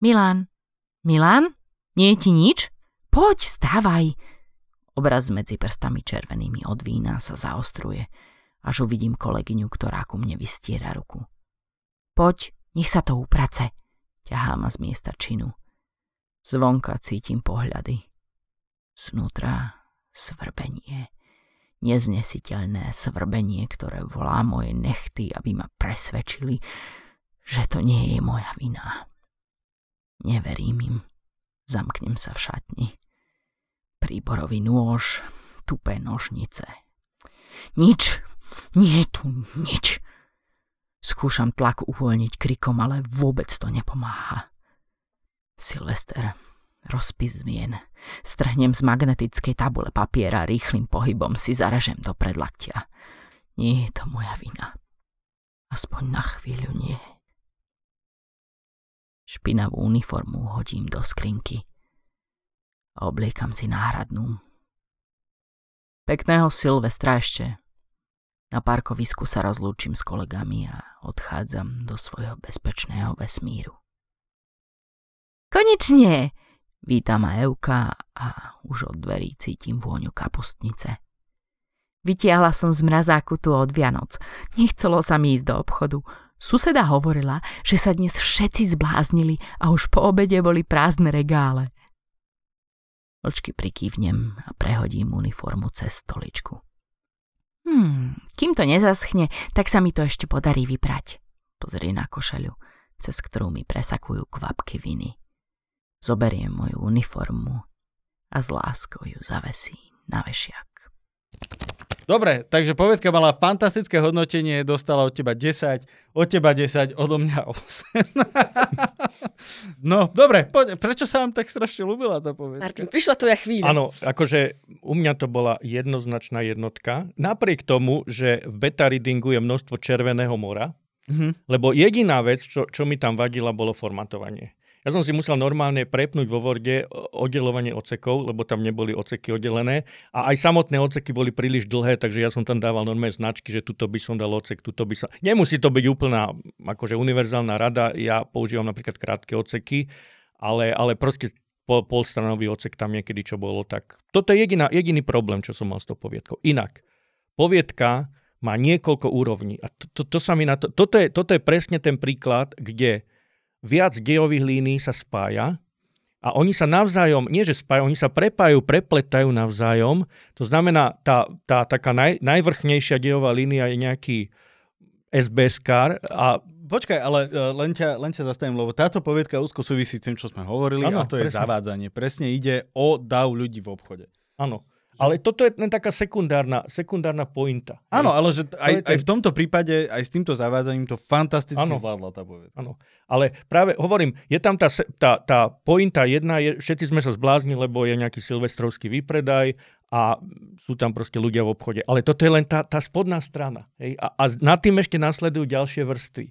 Milan, Milan, nie je ti nič? Poď, stávaj! Obraz medzi prstami červenými od vína sa zaostruje, až uvidím kolegyňu, ktorá ku mne vystiera ruku. Poď, nech sa to uprace. Ťahá ma z miesta činu. Zvonka cítim pohľady. Znútra svrbenie neznesiteľné svrbenie, ktoré volá moje nechty, aby ma presvedčili, že to nie je moja vina. Neverím im. Zamknem sa v šatni. Príborový nôž, tupé nožnice. Nič, nie je tu nič. Skúšam tlak uvoľniť krikom, ale vôbec to nepomáha. Silvester, Rozpis zmien. Strhnem z magnetickej tabule papiera rýchlým pohybom si zaražem do predlaktia. Nie je to moja vina. Aspoň na chvíľu nie. Špinavú uniformu hodím do skrinky obliekam si náhradnú. Pekného Silvestra ešte. Na parkovisku sa rozlúčim s kolegami a odchádzam do svojho bezpečného vesmíru. Konečne! Víta ma Euka a už od dverí cítim vôňu kapustnice. Vytiahla som z mrazáku tu od Vianoc. Nechcelo sa mi ísť do obchodu. Suseda hovorila, že sa dnes všetci zbláznili a už po obede boli prázdne regále. Očky prikývnem a prehodím uniformu cez stoličku. Hmm, kým to nezaschne, tak sa mi to ešte podarí vyprať. Pozri na košeľu, cez ktorú mi presakujú kvapky viny. Zoberiem moju uniformu a s láskou ju zavesí na vešiak. Dobre, takže povedka mala fantastické hodnotenie, dostala od teba 10, od teba 10, odo mňa 8. (laughs) no, dobre, poď, prečo sa vám tak strašne ľúbila tá povedka? Martin, prišla tvoja chvíľa. Áno, akože u mňa to bola jednoznačná jednotka. Napriek tomu, že v beta readingu je množstvo červeného mora, mm-hmm. lebo jediná vec, čo, čo mi tam vadila, bolo formatovanie. Ja som si musel normálne prepnúť vo Worde oddelovanie ocekov, lebo tam neboli oceky oddelené. A aj samotné oceky boli príliš dlhé, takže ja som tam dával normálne značky, že tuto by som dal ocek, tuto by som... Nemusí to byť úplná akože univerzálna rada, ja používam napríklad krátke oceky, ale, ale proste pol, polstranový ocek tam niekedy čo bolo, tak toto je jediná, jediný problém, čo som mal s tou poviedkou. Inak, poviedka má niekoľko úrovní a to, to, to sa mi na to, toto, je, toto je presne ten príklad, kde viac dejových línií sa spája a oni sa navzájom, nie že spájajú, oni sa prepájajú, prepletajú navzájom. To znamená, tá, tá taká naj, najvrchnejšia dejová línia je nejaký SBS car a Počkaj, ale uh, len, ťa, len ťa zastavím, lebo táto poviedka úzko súvisí s tým, čo sme hovorili, ano, a to presne. je zavádzanie. Presne ide o dav ľudí v obchode. Áno. Ale toto je len taká sekundárna, sekundárna pointa. Áno, ale že aj, aj v tomto prípade, aj s týmto zavádzaním to fantasticky ano. zvládla tá povedka. Áno, ale práve hovorím, je tam tá, tá, tá pointa jedna, je, všetci sme sa zblázni, lebo je nejaký silvestrovský výpredaj a sú tam proste ľudia v obchode. Ale toto je len tá, tá spodná strana. Hej? A, a nad tým ešte nasledujú ďalšie vrstvy.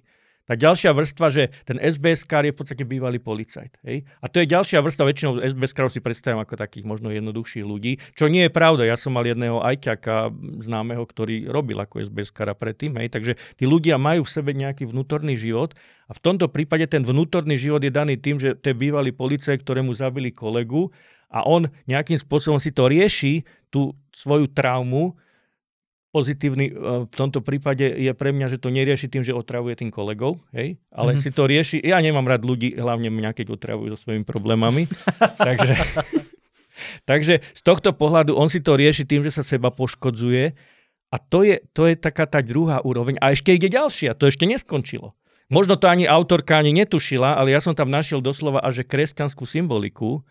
Tá ďalšia vrstva, že ten SBS je v podstate bývalý policajt. Hej? A to je ďalšia vrstva, väčšinou SBS si predstavím ako takých možno jednoduchších ľudí, čo nie je pravda. Ja som mal jedného ajťaka známeho, ktorý robil ako SBS predtým. Hej? Takže tí ľudia majú v sebe nejaký vnútorný život a v tomto prípade ten vnútorný život je daný tým, že to je bývalý policajt, ktorému zabili kolegu a on nejakým spôsobom si to rieši, tú svoju traumu, pozitívny e, v tomto prípade je pre mňa, že to nerieši tým, že otravuje tým kolegov, hej? ale mm-hmm. si to rieši, ja nemám rád ľudí, hlavne mňa, keď otravujú so svojimi problémami, (laughs) takže, takže z tohto pohľadu on si to rieši tým, že sa seba poškodzuje a to je, to je taká tá druhá úroveň a ešte ide ďalšia, to ešte neskončilo. Možno to ani autorka ani netušila, ale ja som tam našiel doslova až kresťanskú symboliku,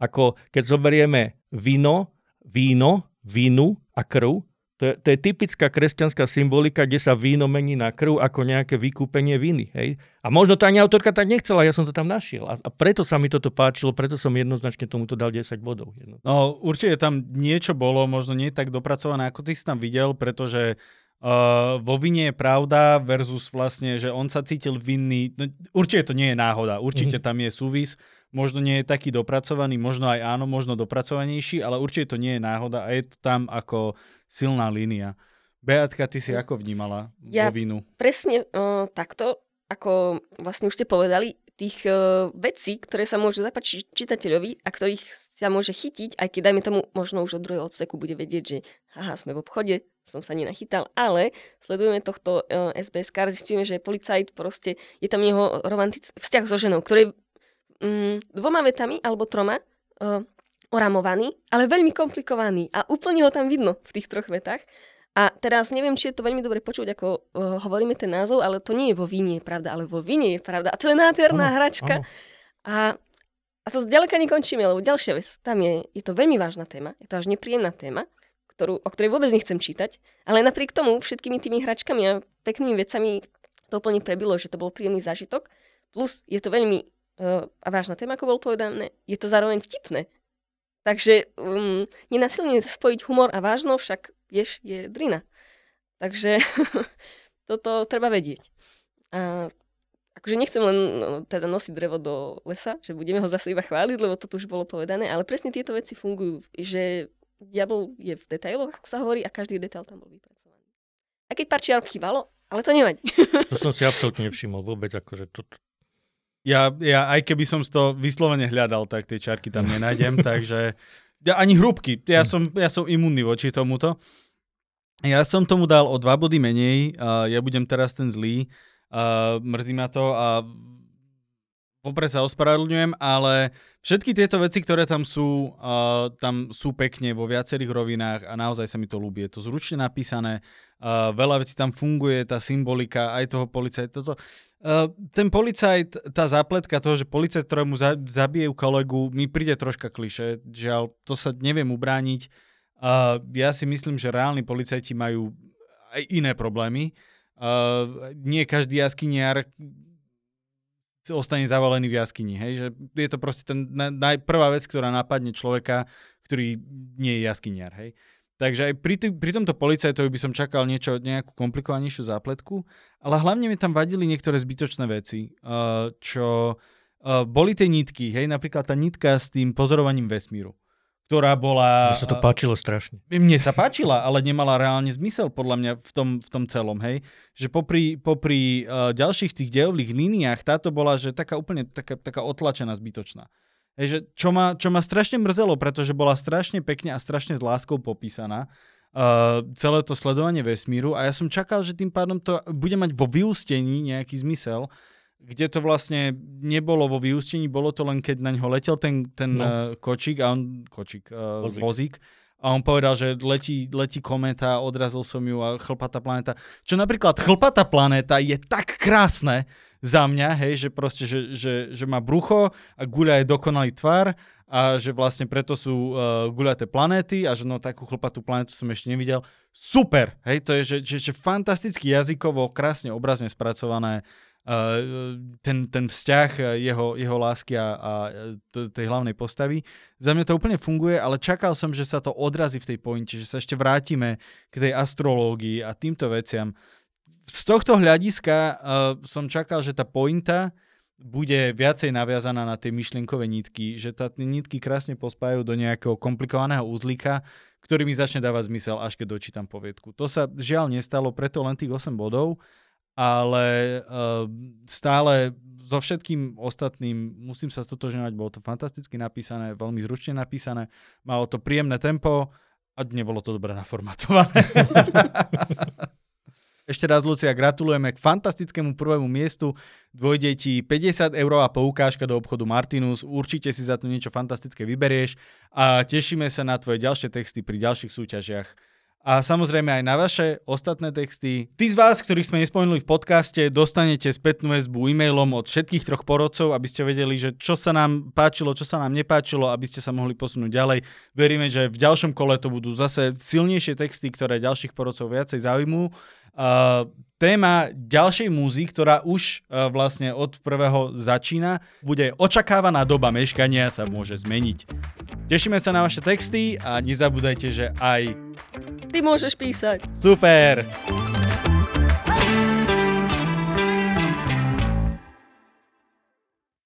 Ako keď zoberieme víno, víno, vínu a krv, to je, to je typická kresťanská symbolika, kde sa víno mení na krv ako nejaké vykúpenie viny. Hej? A možno to ani autorka tak nechcela, ja som to tam našiel. A, a preto sa mi toto páčilo, preto som jednoznačne tomuto dal 10 bodov. No určite tam niečo bolo, možno nie tak dopracované, ako ty si tam videl, pretože Uh, vo vine je pravda versus vlastne, že on sa cítil vinný. No, určite to nie je náhoda, určite mm-hmm. tam je súvis. Možno nie je taký dopracovaný, možno aj áno, možno dopracovanejší, ale určite to nie je náhoda a je to tam ako silná línia. Beatka, ty si ako vnímala ja vo vinu? Presne uh, takto, ako vlastne už ste povedali, tých uh, vecí, ktoré sa môžu zapáčiť čitateľovi a ktorých sa môže chytiť, aj keď dajme tomu možno už od druhého odseku bude vedieť, že haha, sme v obchode, som sa nenachytal, ale sledujeme tohto uh, SBS car, zistíme, že policajt proste, je tam jeho romantický vzťah so ženou, ktorý um, dvoma vetami alebo troma uh, oramovaný, ale veľmi komplikovaný a úplne ho tam vidno v tých troch vetách. A teraz neviem, či je to veľmi dobre počuť, ako uh, hovoríme ten názov, ale to nie je vo víne pravda, ale vo vine je pravda. A to je nádherná ano, hračka. Ano. A, a to ďaleka nekončíme, lebo ďalšia vec, tam je, je to veľmi vážna téma, je to až nepríjemná téma, ktorú, o ktorej vôbec nechcem čítať, ale napriek tomu všetkými tými hračkami a peknými vecami to úplne prebilo, že to bol príjemný zážitok. Plus je to veľmi a vážna téma, ako bol povedané, je to zároveň vtipné. Takže um, nenasilne spojiť humor a vážno, však vieš, je drina. Takže (laughs) toto treba vedieť. A akože nechcem len no, teda nosiť drevo do lesa, že budeme ho zase iba chváliť, lebo to už bolo povedané, ale presne tieto veci fungujú, že diabol je v detailoch, ako sa hovorí, a každý detail tam bol vypracovaný. A keď pár čiarok chýbalo, ale to nevadí. To som si absolútne nevšimol vôbec, akože to... Ja, ja aj keby som to vyslovene hľadal, tak tie čarky tam nenájdem, (laughs) takže ja, ani hrúbky. Ja som, ja som imunný voči tomuto. Ja som tomu dal o dva body menej. Uh, ja budem teraz ten zlý. Uh, mrzí ma to a vopred sa ospravedlňujem, ale všetky tieto veci, ktoré tam sú, uh, tam sú pekne vo viacerých rovinách a naozaj sa mi to ľúbi. Je to zručne napísané, uh, veľa vecí tam funguje, tá symbolika aj toho policajta. Toto. Uh, ten policajt, tá zapletka toho, že policajt, ktorému za, zabijú kolegu, mi príde troška kliše. Žiaľ, to sa neviem ubrániť. Uh, ja si myslím, že reálni policajti majú aj iné problémy. Uh, nie každý jaskyniar ostane zavalený v jaskyni. Hej? Že je to proste ten najprvá vec, ktorá napadne človeka, ktorý nie je jaskyniar. Hej? Takže aj pri, t- pri tomto policajtovi by som čakal niečo, nejakú komplikovanejšiu zápletku, ale hlavne mi tam vadili niektoré zbytočné veci, uh, čo uh, boli tie nitky, hej, napríklad tá nitka s tým pozorovaním vesmíru ktorá bola... Mne sa to páčilo strašne. Mne sa páčila, ale nemala reálne zmysel podľa mňa v tom, v tom celom, hej. Že popri, popri uh, ďalších tých dejových líniách táto bola, že taká úplne taká, taká otlačená, zbytočná. Hej, že čo, ma, čo ma strašne mrzelo, pretože bola strašne pekne a strašne s láskou popísaná. Uh, celé to sledovanie vesmíru a ja som čakal, že tým pádom to bude mať vo vyústení nejaký zmysel, kde to vlastne nebolo vo vyústení, bolo to len keď na ňo letel ten, ten no. uh, kočík a on, kočík, uh, vozík. vozík a on povedal, že letí, letí kometa, odrazil som ju a chlpatá planéta. Čo napríklad chlpatá planéta je tak krásne za mňa, hej, že proste, že, že, že má brucho a guľa je dokonalý tvar a že vlastne preto sú uh, guľaté planéty a že no takú chlpatú planetu som ešte nevidel. Super, hej, to je, že, že, že fantasticky jazykovo, krásne obrazne spracované ten, ten vzťah jeho, jeho lásky a, a tej hlavnej postavy. Za mňa to úplne funguje, ale čakal som, že sa to odrazí v tej pointe, že sa ešte vrátime k tej astrológii a týmto veciam. Z tohto hľadiska uh, som čakal, že tá pointa bude viacej naviazaná na tie myšlienkové nitky, že tá nitky krásne pospájajú do nejakého komplikovaného úzlika, ktorý mi začne dávať zmysel, až keď dočítam poviedku. To sa žiaľ nestalo, preto len tých 8 bodov ale uh, stále so všetkým ostatným musím sa stotožňovať, bolo to fantasticky napísané, veľmi zručne napísané, malo to príjemné tempo a nebolo to dobre naformatované. (laughs) Ešte raz, Lucia, gratulujeme k fantastickému prvému miestu. Dvojde ti 50 eurová poukážka do obchodu Martinus. Určite si za to niečo fantastické vyberieš a tešíme sa na tvoje ďalšie texty pri ďalších súťažiach a samozrejme aj na vaše ostatné texty. Tí z vás, ktorých sme nespomenuli v podcaste, dostanete spätnú väzbu e-mailom od všetkých troch porodcov, aby ste vedeli, že čo sa nám páčilo, čo sa nám nepáčilo, aby ste sa mohli posunúť ďalej. Veríme, že v ďalšom kole to budú zase silnejšie texty, ktoré ďalších porodcov viacej zaujímujú. Uh, téma ďalšej múzy, ktorá už uh, vlastne od prvého začína, bude očakávaná doba meškania sa môže zmeniť. Tešíme sa na vaše texty a nezabúdajte, že aj Ty môžeš písať. super!